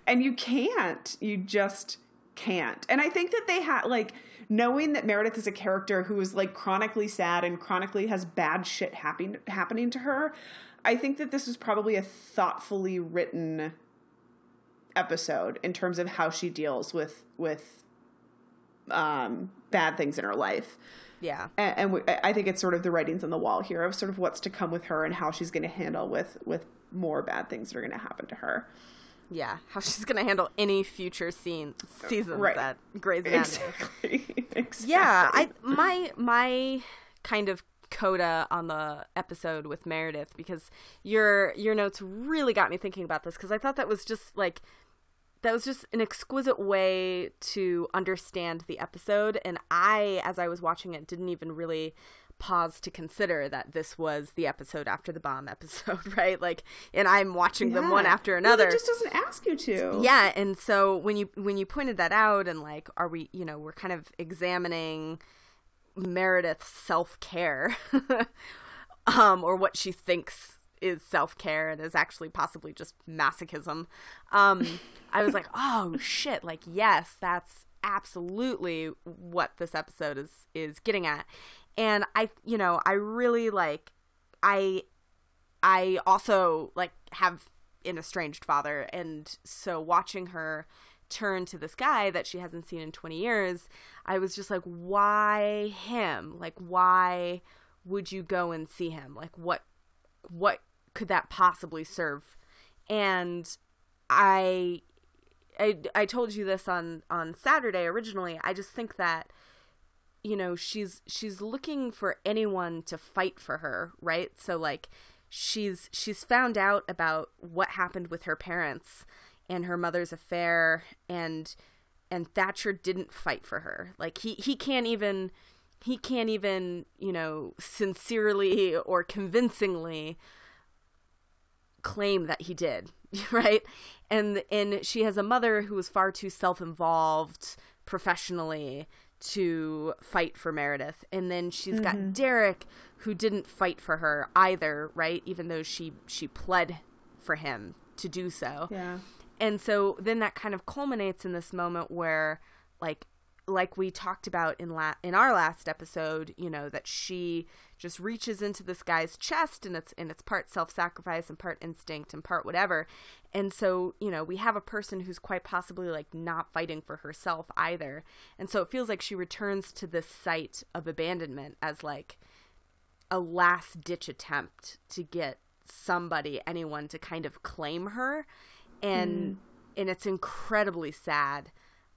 And you can't. You just can't. And I think that they had, like, knowing that Meredith is a character who is, like, chronically sad and chronically has bad shit happen- happening to her, I think that this is probably a thoughtfully written episode in terms of how she deals with with um, bad things in her life Yeah. and, and we, I think it's sort of the writings on the wall here of sort of what's to come with her and how she's going to handle with with more bad things that are going to happen to her. Yeah. How she's going to handle any future scene seasons Right. at Grey's Anatomy. Exactly. [laughs] exactly. Yeah, I my my kind of coda on the episode with Meredith because your your notes really got me thinking about this because I thought that was just like that was just an exquisite way to understand the episode and I as I was watching it didn't even really pause to consider that this was the episode after the bomb [laughs] episode, right? Like and I'm watching them one Yeah. after Well, another it just doesn't ask you to. yeah and so when you when you pointed that out and like are we you know we're kind of examining meredith's self-care [laughs] um or what she thinks is self-care and is actually possibly just masochism um i was like oh shit like yes that's absolutely what this episode is is getting at and i you know i really like i I also like have an estranged father and so watching her turn to this guy that she hasn't seen in 20 years, I was just like why him? Like why would you go and see him? Like what what could that possibly serve? And I I I told you this on on Saturday originally. I just think that you know she's she's looking for anyone to fight for her right so like she's she's found out about what happened with her parents and her mother's affair and and Thatcher didn't fight for her like he he can't even he can't even you know sincerely or convincingly claim that he did [laughs] right and and she has a mother who was far too self-involved professionally to fight for Meredith. And then she's got mm-hmm. Derek who didn't fight for her either, right? Even though she she pled for him to do so. Yeah. And so then that kind of culminates in this moment where like like we talked about in la- in our last episode, you know, that she just reaches into this guy's chest and it's and it's part self-sacrifice and part instinct and part whatever. And so, you know, we have a person who's quite possibly like not fighting for herself either. And so it feels like she returns to this site of abandonment as like a last ditch attempt to get somebody, anyone to kind of claim her. And and it's incredibly sad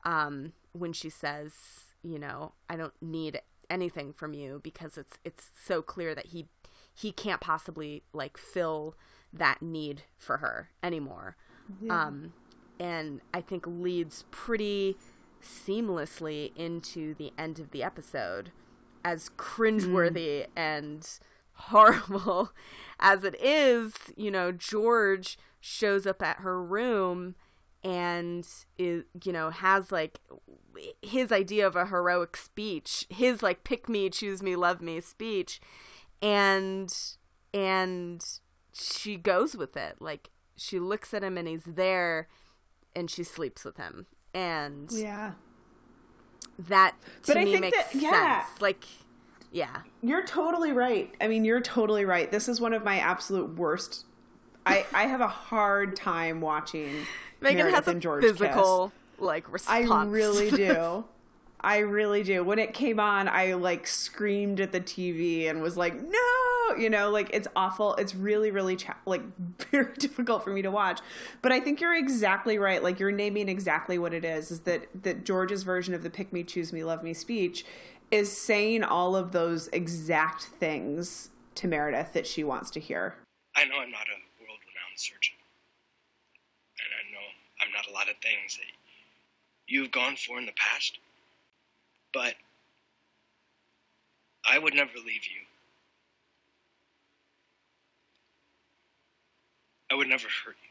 um, when she says, you know, I don't need anything from you because it's it's so clear that he he can't possibly like fill that need for her anymore. Um, and I think leads pretty seamlessly into the end of the episode as cringeworthy and horrible [laughs] as it is, you know, George shows up at her room and is you know has like his idea of a heroic speech his like pick me choose me love me speech and and she goes with it like she looks at him and he's there and she sleeps with him and Yeah. that to But I me think makes that- yeah. sense like yeah You're totally right. I mean, you're totally right. This is one of my absolute worst. I I have a hard time watching megan Meredith has a and George kiss. physical like response I really do. I really do. When it came on, I like screamed at the TV and was like, "No!" You know, like it's awful. It's really, really cha- like [laughs] very difficult for me to watch. But I think you're exactly right. Like you're naming exactly what it is. Is that that George's version of the "pick me, choose me, love me" speech is saying all of those exact things to Meredith that she wants to hear. I know I'm not a surgeon. And I know I'm not a lot of things that you've gone for in the past. But I would never leave you. I would never hurt you.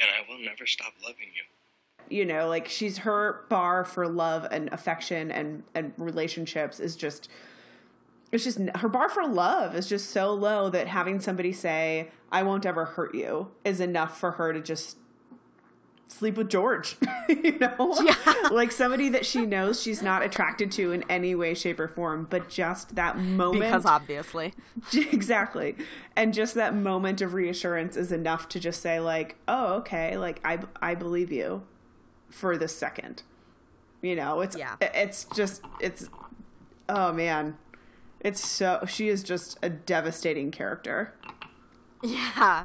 And I will never stop loving you. you know like she's her bar for love and affection and and relationships is just it's just her bar for love is just so low that having somebody say i won't ever hurt you is enough for her to just sleep with george [laughs] you know? Yeah. [laughs] like somebody that she knows she's not attracted to in any way shape or form but just that moment because obviously. [laughs] Exactly. And just that moment of reassurance is enough to just say like oh okay like i i believe you for the second. You know it's Yeah. it's just it's oh man it's so she is just a devastating character Yeah.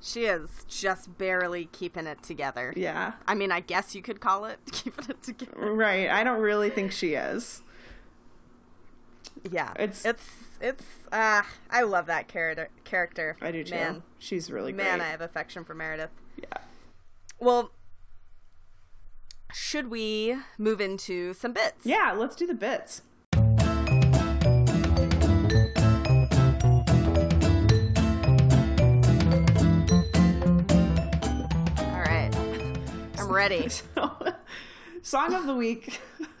She is just barely keeping it together. yeah I mean, I guess you could call it [laughs] keeping it together. right i don't really think she is Yeah. It's- it's it's uh I love that character character. i do too Man, she's really great. man, I have affection for Meredith. yeah Well, should we move into some bits? yeah let's do the bits ready. [laughs] So, song of the week. [laughs]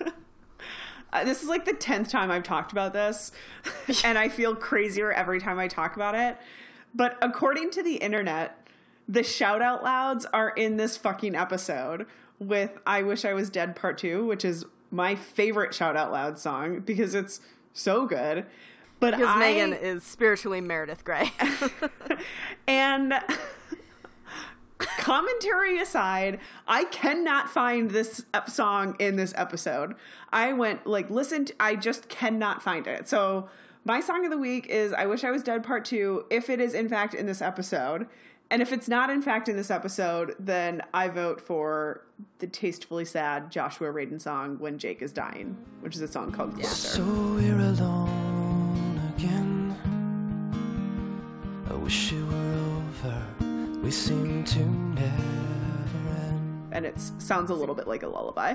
Uh, this is like the 10th time I've talked about this, [laughs] and I feel crazier every time I talk about it. But according to the internet, the shout out louds are in this fucking episode with I Wish I Was Dead Part 2, which is my favorite shout out loud song because it's so good. But Because I, Megan is spiritually Meredith Grey. and commentary aside, I cannot find this song in this episode. I went like listen. To, I just cannot find it. So my song of the week is "I Wish I Was Dead" Part Two. If it is in fact in this episode, and if it's not in fact in this episode, then I vote for the tastefully sad Joshua Radin song "When Jake Is Dying," which is a song called "Closer." So we're alone again. I wish it were over. We seem to never end. and it sounds a little bit like a lullaby.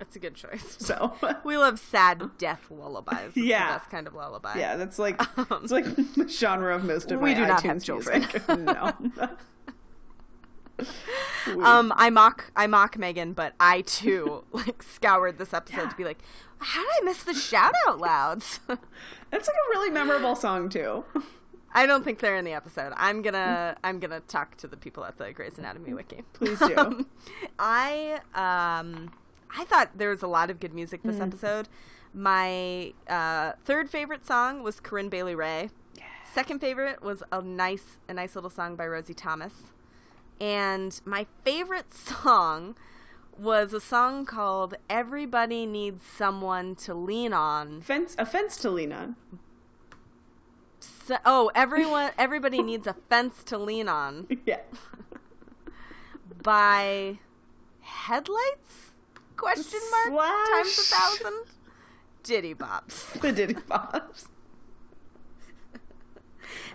That's a good choice. So [laughs] We love sad death lullabies. It's Yeah. that's kind of lullaby. Yeah, that's like um, [laughs] it's like the genre of most of We my do not have iTunes children. [laughs] no. um, I mock I mock Megan, but I too like scoured this episode to be like, how did I miss the shout out louds? That's like a really memorable song too. I don't think they're in the episode. I'm gonna I'm gonna talk to the people at the Grey's Anatomy wiki. Please do. I um I thought there was a lot of good music this episode. My uh, third favorite song was Corinne Bailey Rae. Second favorite was a nice a nice little song by Rosie Thomas. And my favorite [laughs] song was a song called Everybody Needs Someone to Lean On. Fence a fence to lean on. So, oh, everyone everybody needs a fence to lean on [laughs] Yeah. by Headlights? Question mark times a Slash- thousand. Ditty Bops. [laughs] The Ditty bops.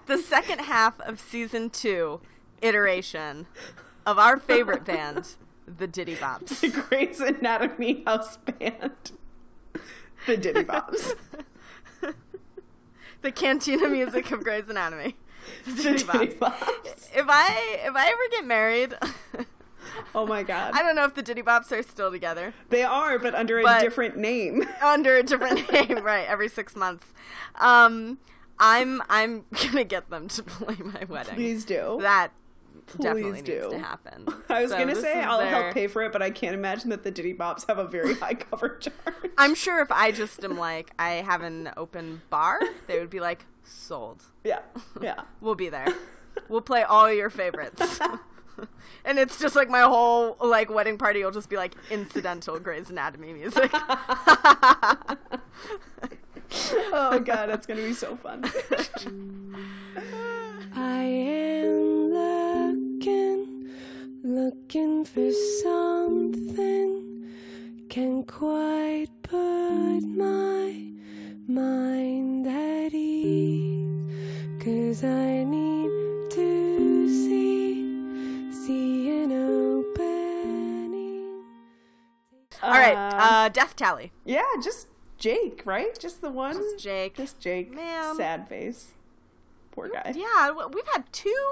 The second half of season two iteration of our favorite band, the Ditty Bops. [laughs] The Grey's Anatomy house band. The Ditty Bops. The cantina music of Grey's Anatomy. [laughs] The The Ditty Ditty Bops. If I if I ever get married, [laughs] Oh my god. I don't know if the Ditty Bops are still together. They are, but under a But- different name. [laughs] under a different name, right? Every six months. Um, I'm I'm gonna get them to play my wedding. Please do. That Please definitely do. needs to happen. [laughs] I was So gonna say I'll their- help pay for it, but I can't imagine that the Ditty Bops have a very [laughs] high cover charge. I'm sure if I just am like I have an open bar, they would be like sold. yeah, [laughs] yeah. We'll be there. We'll play all your favorites. and it's just like my whole like wedding party will just be like incidental Grey's Anatomy music. Oh god, that's gonna be so fun. I am looking, looking for something. Can't quite put my mind at ease. Cause I need to see, see an opening. all right, Uh, uh, death tally. yeah, just Jake, right? Just the one. Just Jake. Just Jake. Man. Sad face. Poor guy. Yeah, we've had two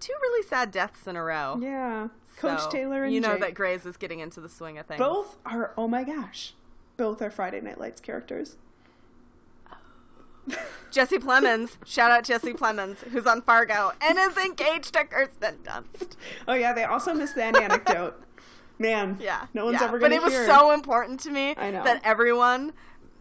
two really sad deaths in a row. Yeah. Coach Taylor and you know Jake. that Grey's is getting into the swing of things. both are. Oh my gosh. Both are Friday Night Lights characters. [laughs] Jesse Plemons, shout out Jesse Plemons, who's on Fargo and is engaged to Kirsten Dunst. Oh yeah, they also missed that anecdote. [laughs] Man, Yeah, no one's yeah. ever But gonna But it was so important to me I know. that everyone,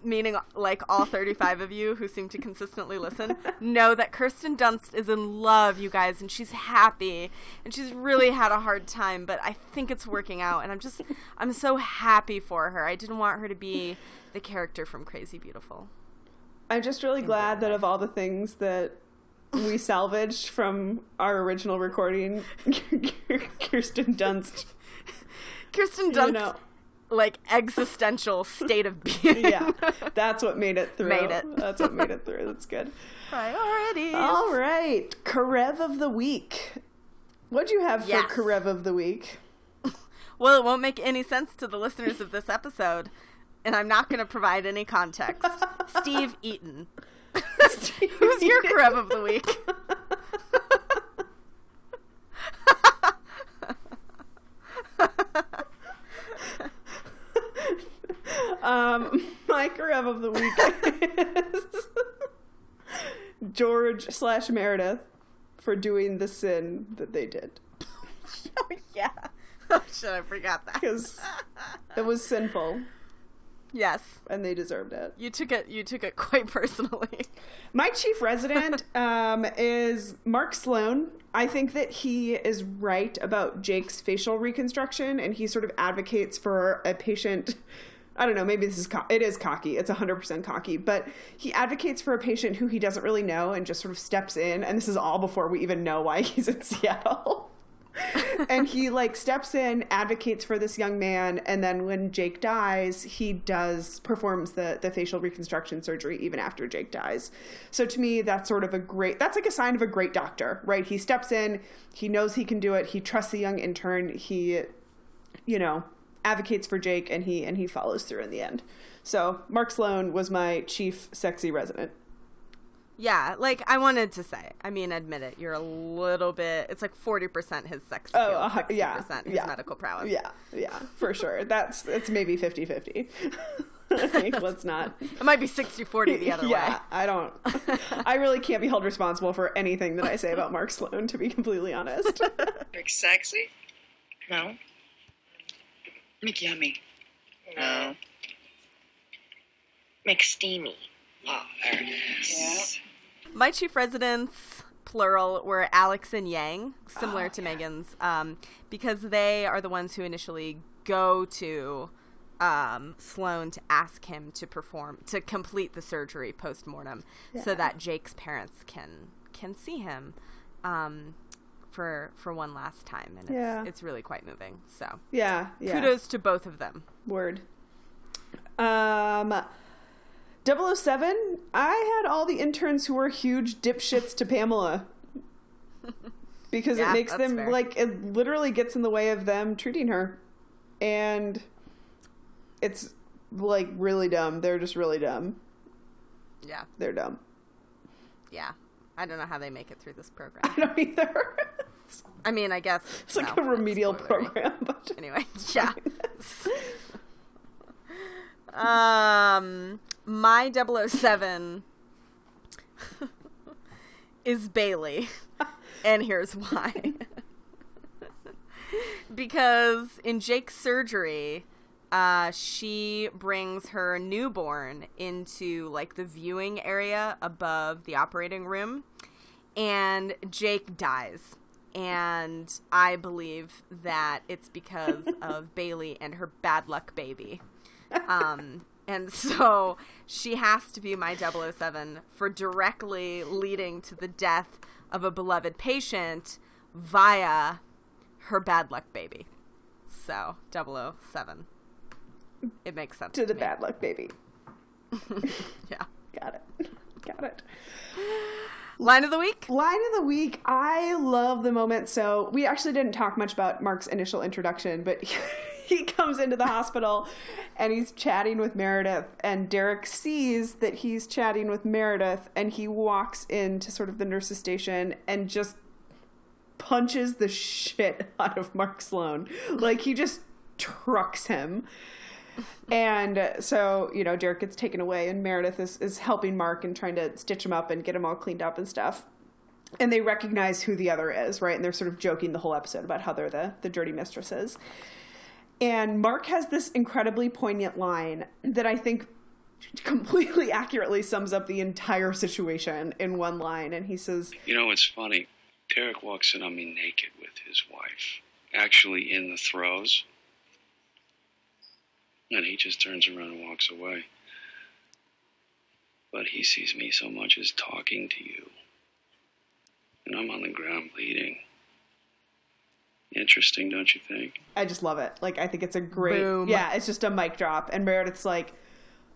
meaning like all 35 of you who seem to consistently listen, know that Kirsten Dunst is in love, you guys, and she's happy, and she's really had a hard time, but I think it's working out, and I'm just, I'm so happy for her. I didn't want her to be the character from Crazy Beautiful. I'm just really glad that of all the things that we [laughs] salvaged from our original recording, [laughs] Kirsten Dunst. Kirsten You Dunst, know, like existential state of being. yeah, that's what made it through. Made it. That's what made it through. That's good. Priorities. All right, Karev of the week. What'd you have for Yes. Karev of the week? [laughs] Well, it won't make any sense to the listeners of this episode, and I'm not going to provide any context. [laughs] Steve Eaton. [laughs] Who's your Karev of the week? Um, [laughs] my Karev of the week is [laughs] George slash Meredith for doing the sin that they did [laughs] oh, yeah. Oh, shit, I forgot that. because it was sinful Yes. and they deserved it. You took it you took it quite personally. My chief resident um, is Mark Sloan. I think that he is right about Jake's facial reconstruction, and he sort of advocates for a patient. I don't know. Maybe this is co- it is cocky. It's hundred percent cocky, but he advocates for a patient who he doesn't really know and just sort of steps in. And this is all before we even know why [laughs] he's in Seattle. [laughs] and he like steps in, advocates for this young man, and then when Jake dies, he does performs the the facial reconstruction surgery even after Jake dies. So to me, that's sort of a great. That's like a sign of a great doctor, right? He steps in, he knows he can do it, he trusts the young intern, he, you know, advocates for Jake, and he and he follows through in the end. So Mark Sloan was my chief sexy resident. Yeah, like I wanted to say. I mean, admit it. You're a little bit. It's like forty percent his sex appeal, Oh, uh, yeah, percent his yeah. medical prowess. Yeah, yeah, for sure. That's it's maybe 50-50. [laughs] like, [laughs] let's not. It might be 60-40 the other yeah, way. I don't. I really can't be held responsible for anything that I say about Mark Sloan, to be completely honest. [laughs] Like sexy? No. Make yummy? No. Make steamy? Oh, there it is. My chief residents, plural, were Alex and Yang, similar Oh, to Megan's, um, because they are the ones who initially go to um, Sloan to ask him to perform to complete the surgery post mortem, so that Jake's parents can can see him um, for for one last time, and it's, Yeah. it's really quite moving. So yeah, yeah. kudos to both of them. Word. Um, 007, I had all the interns who were huge dipshits to Pamela. [laughs] Because Yeah, it makes them, fair. like, it literally gets in the way of them treating her. And it's, like, really dumb. They're just really dumb. Yeah, They're dumb. yeah. I don't know how they make it through this program. I don't either. [laughs] I mean, I guess it's like well, a remedial program. But Anyway, [laughs] yeah. [laughs] um, my 007 is Bailey, and here's why. because in Jake's surgery, uh, she brings her newborn into like the viewing area above the operating room, and Jake dies. And I believe that it's because [laughs] of Bailey and her bad luck baby. Um, and so she has to be my 007 for directly leading to the death of a beloved patient via her bad luck baby. So 007. It makes sense. to the me. bad luck baby. [laughs] Yeah. Got it. Got it. Line of the week? Line of the week. I love the moment. So we actually didn't talk much about Mark's initial introduction, but [laughs] he comes into the hospital and he's chatting with Meredith, and Derek sees that he's chatting with Meredith, and he walks into sort of the nurse's station and just punches the shit [laughs] out of Mark Sloan. Like he just trucks him. And so, you know, Derek gets taken away, and Meredith is, is helping Mark and trying to stitch him up and get him all cleaned up and stuff. And they recognize who the other is, right? And they're sort of joking the whole episode about how they're the, the dirty mistresses. And Mark has this incredibly poignant line that I think completely [laughs] accurately sums up the entire situation in one line. And he says, You know, it's funny. Derek walks in on me naked with his wife, actually in the throes. And he just turns around and walks away. But he sees me so much as talking to you. And I'm on the ground bleeding. Interesting, don't you think? I just love it. Like I think it's a great Boom. Yeah, it's just a mic drop and Meredith's like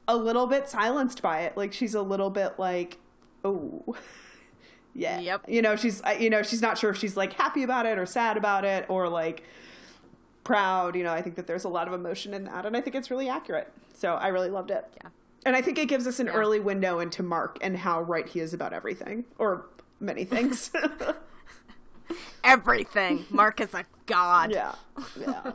a little bit silenced by it. Like she's a little bit like, "Oh." [laughs] yeah. Yep. You know, she's you know, she's not sure if she's like happy about it or sad about it or like proud, you know. I think that there's a lot of emotion in that and I think it's really accurate. So, I really loved it. Yeah. And I think it gives us an Yeah. early window into Mark and how right he is about everything or many things. [laughs] [laughs] Everything. Mark is a god. yeah. Yeah.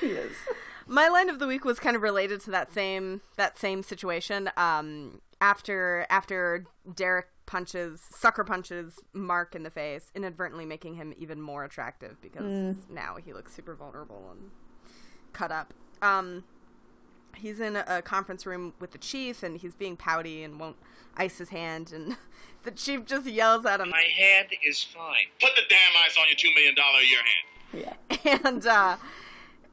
he is. [laughs] My line of the week was kind of related to that same that same situation. Um, after after Derek punches sucker punches Mark in the face, inadvertently making him even more attractive because now he looks super vulnerable and cut up. Um, he's in a, a conference room with the chief and he's being pouty and won't ice his hand and [laughs] the chief just yells at him My hand is fine. Put the damn ice on your two million dollar a year hand. Yeah. [laughs] and uh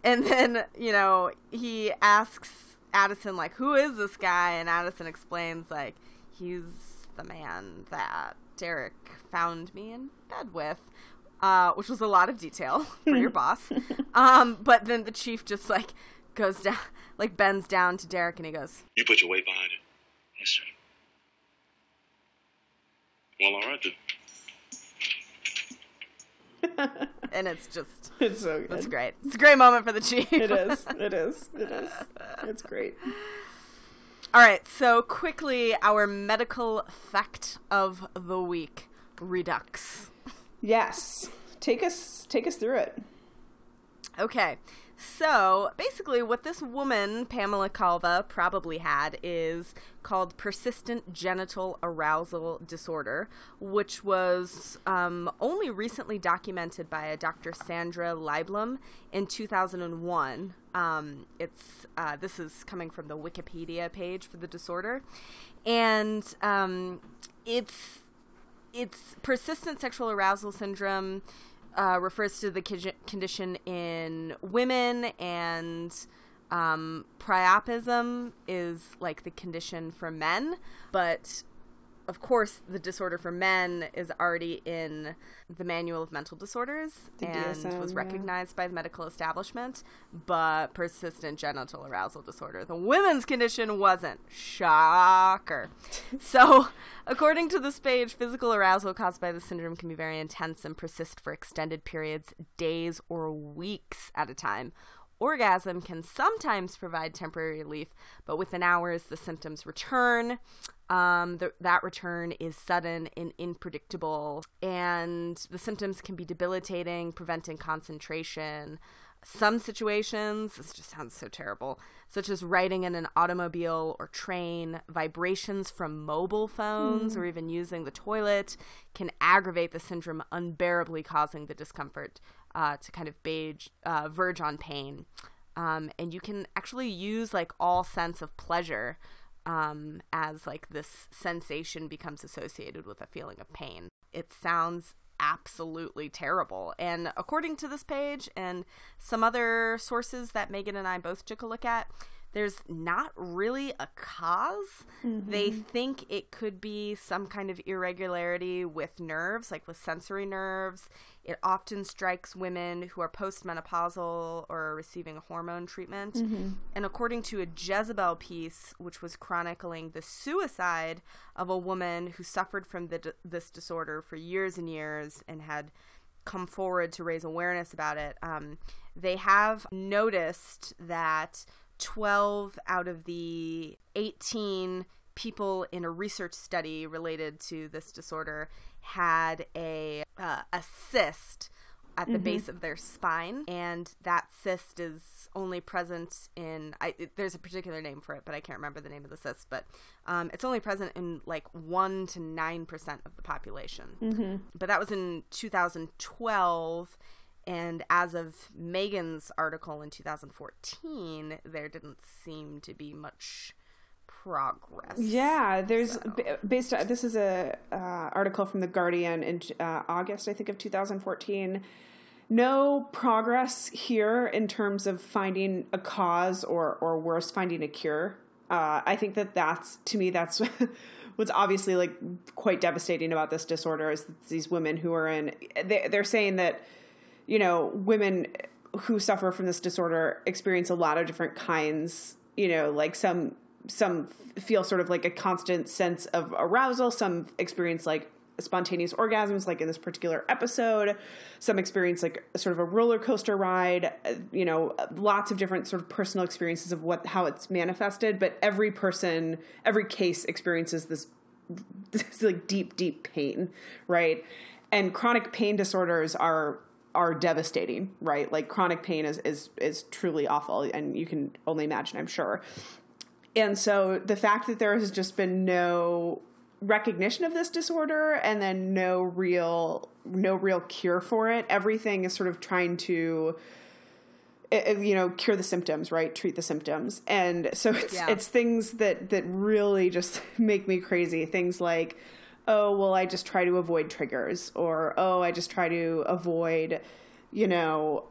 and then you know he asks addison like who is this guy and addison explains like he's the man that derek found me in bed with uh which was a lot of detail [laughs] for your [laughs] boss um but then the chief just like goes down like bends down to derek and he goes You put your weight behind it. Yes, sir. Well, all right then. [laughs] and it's just It's so good. it's great it's a great moment for the chief It is. It is. It is. It's great. All right, so quickly, our medical fact of the week: Redux. Yes. Take us take us through it. Okay. So basically, what this woman, Pamela Calva, probably had is called persistent genital arousal disorder, which was um, only recently documented by a Dr. Sandra Leiblum in 2001. Um, it's uh, this is coming from the Wikipedia page for the disorder, and um, it's it's persistent sexual arousal syndrome uh, refers to the condition in women, and um, priapism is like the condition for men. But of course, the disorder for men is already in the Manual of Mental Disorders The and DSM, was yeah. recognized by the medical establishment. But persistent genital arousal disorder, the women's condition, wasn't. Shocker. [laughs] so, according to this page, physical arousal caused by the syndrome can be very intense and persist for extended periods, days or weeks at a time. Orgasm can sometimes provide temporary relief, but within hours the symptoms return. Um, th- that return is sudden and unpredictable, and the symptoms can be debilitating, preventing concentration. Some situations, this just sounds so terrible, such as riding in an automobile or train, vibrations from mobile phones, or even using the toilet can aggravate the syndrome unbearably, causing the discomfort uh, to kind of beige, uh, verge on pain. Um, and you can actually use like all sense of pleasure um, as like this sensation becomes associated with a feeling of pain. It sounds absolutely terrible. And according to this page and some other sources that Megan and I both took a look at, there's not really a because They think it could be some kind of irregularity with nerves, like with sensory nerves. It often strikes women who are postmenopausal or receiving hormone treatment. And according to a Jezebel piece, which was chronicling the suicide of a woman who suffered from the, this disorder for years and years and had come forward to raise awareness about it, um, they have noticed that 12 out of the 18 people in a research study related to this disorder had a uh, a cyst at the base of their spine and that cyst is only present in I, it- there's a particular name for it but i can't remember the name of the cyst but um, it's only present in like 1 to 9% of the population. But that was in 2012 and as of Megan's article in 2014, there didn't seem to be much progress. Yeah, there's ba- based on this is a uh, article from the Guardian in uh, August, I think, of 2014. No progress here in terms of finding a cause or or worse, finding a cure. Uh, I think that that's to me that's [laughs] what's obviously like quite devastating about this disorder is these women who are in. They, they're saying that you know women who suffer from this disorder experience a lot of different kinds you know like some some feel sort of like a constant sense of arousal some experience like spontaneous orgasms like in this particular episode some experience like sort of a roller coaster ride uh, you know lots of different sort of personal experiences of what how it's manifested but every person every case experiences this this like deep deep pain right? And chronic pain disorders are are devastating right? Like chronic pain is is is truly awful and you can only imagine i'm sure and so the fact that there has just been no recognition of this disorder and then no real no real cure for it everything is sort of trying to uh, you know cure the symptoms right? Treat the symptoms. And so it's Yeah. it's things that that really just [laughs] make me crazy. Things like oh well i just try to avoid triggers or oh i just try to avoid you know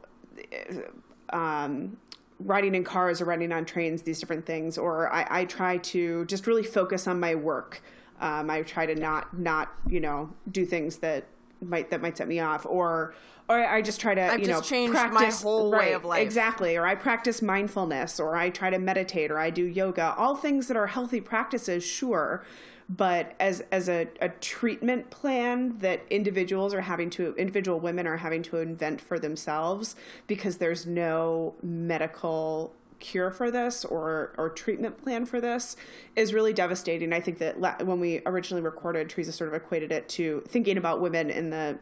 um riding in cars or riding on trains these different things or i, I try to just really focus on my work. Um, i try to not not you know do things that might that might set me off or or i just try to I've you know changed my practice whole way of life. exactly. Or i practice mindfulness or i try to meditate or i do yoga all things that are healthy practices sure but as as a, a treatment plan that individuals are having to individual women are having to invent for themselves because there's no medical cure for this or or treatment plan for this is really devastating. I think that la- when we originally recorded, Teresa sort of equated it to thinking about women in the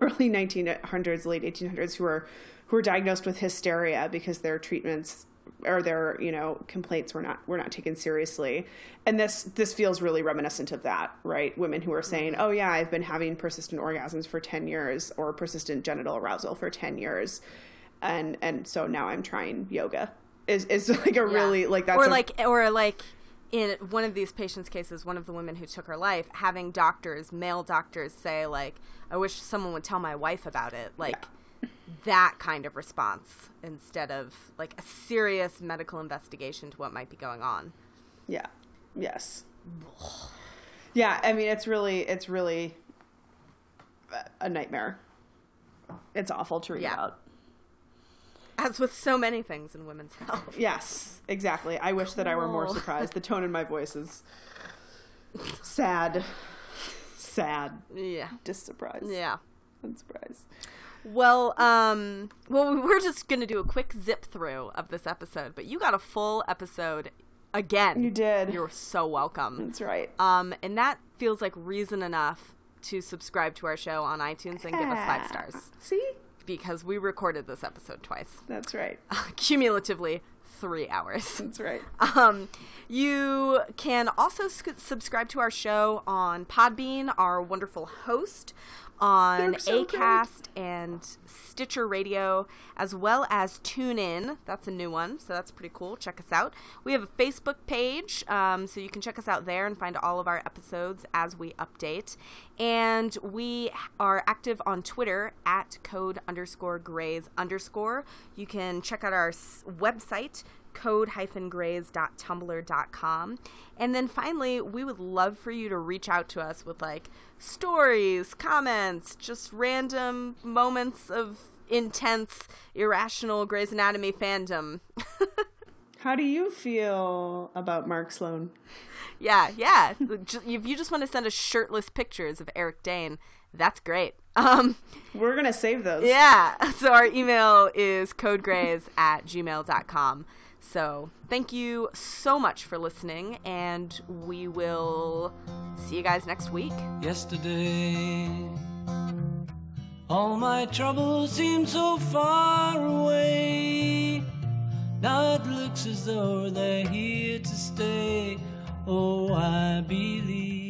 early 1900s, late 1800s who were who were diagnosed with hysteria because their treatments or their you know complaints were not were not taken seriously. And this this feels really reminiscent of that right? Women who are saying oh yeah i've been having persistent orgasms for 10 years or persistent genital arousal for 10 years. And and so now i'm trying yoga. Is is [laughs] like a really like that's or a- like or like in one of these patients' cases, one of the women who took her life, having doctors, male doctors, say like, "I wish someone would tell my wife about it," like that kind of response instead of like a serious medical investigation to what might be going on. Yeah. Yes. Yeah, I mean it's really it's really a nightmare. It's awful to read Yeah. about. As with so many things in women's health. Yes, exactly. I wish that I were more surprised. The tone in my voice is sad. Sad. Yeah. Just surprised. Yeah. Unsurprised. Well, um, well, we we're just gonna do a quick zip through of this episode, but you got a full episode again. You did. You're so welcome. That's right. Um, and that feels like reason enough to subscribe to our show on iTunes and give us five stars See? because we recorded this episode twice, That's right. [laughs] cumulatively three hours. That's right. Um, you can also sc- subscribe to our show on Podbean, our wonderful host, on so. Acast and Stitcher Radio, as well as TuneIn. That's a new one, so that's pretty cool. Check us out. We have a Facebook page, um, so you can check us out there and find all of our episodes as we update. And we are active on Twitter at code underscore grays underscore. You can check out our website code-grays.tumblr.com. And then finally, we would love for you to reach out to us with like stories, comments, just random moments of intense, irrational Grey's Anatomy fandom. [laughs] How do you feel about Mark Sloan? yeah, yeah. [laughs] If you just want to send us shirtless pictures of Eric Dane, that's great. [laughs] Um, We're gonna save those. yeah. So our email is codegrays at gmail.com. So thank you so much for listening, and we will see you guys next week. yesterday. All my troubles seem so far away. Now it looks as though they're here to stay. Oh, I believe.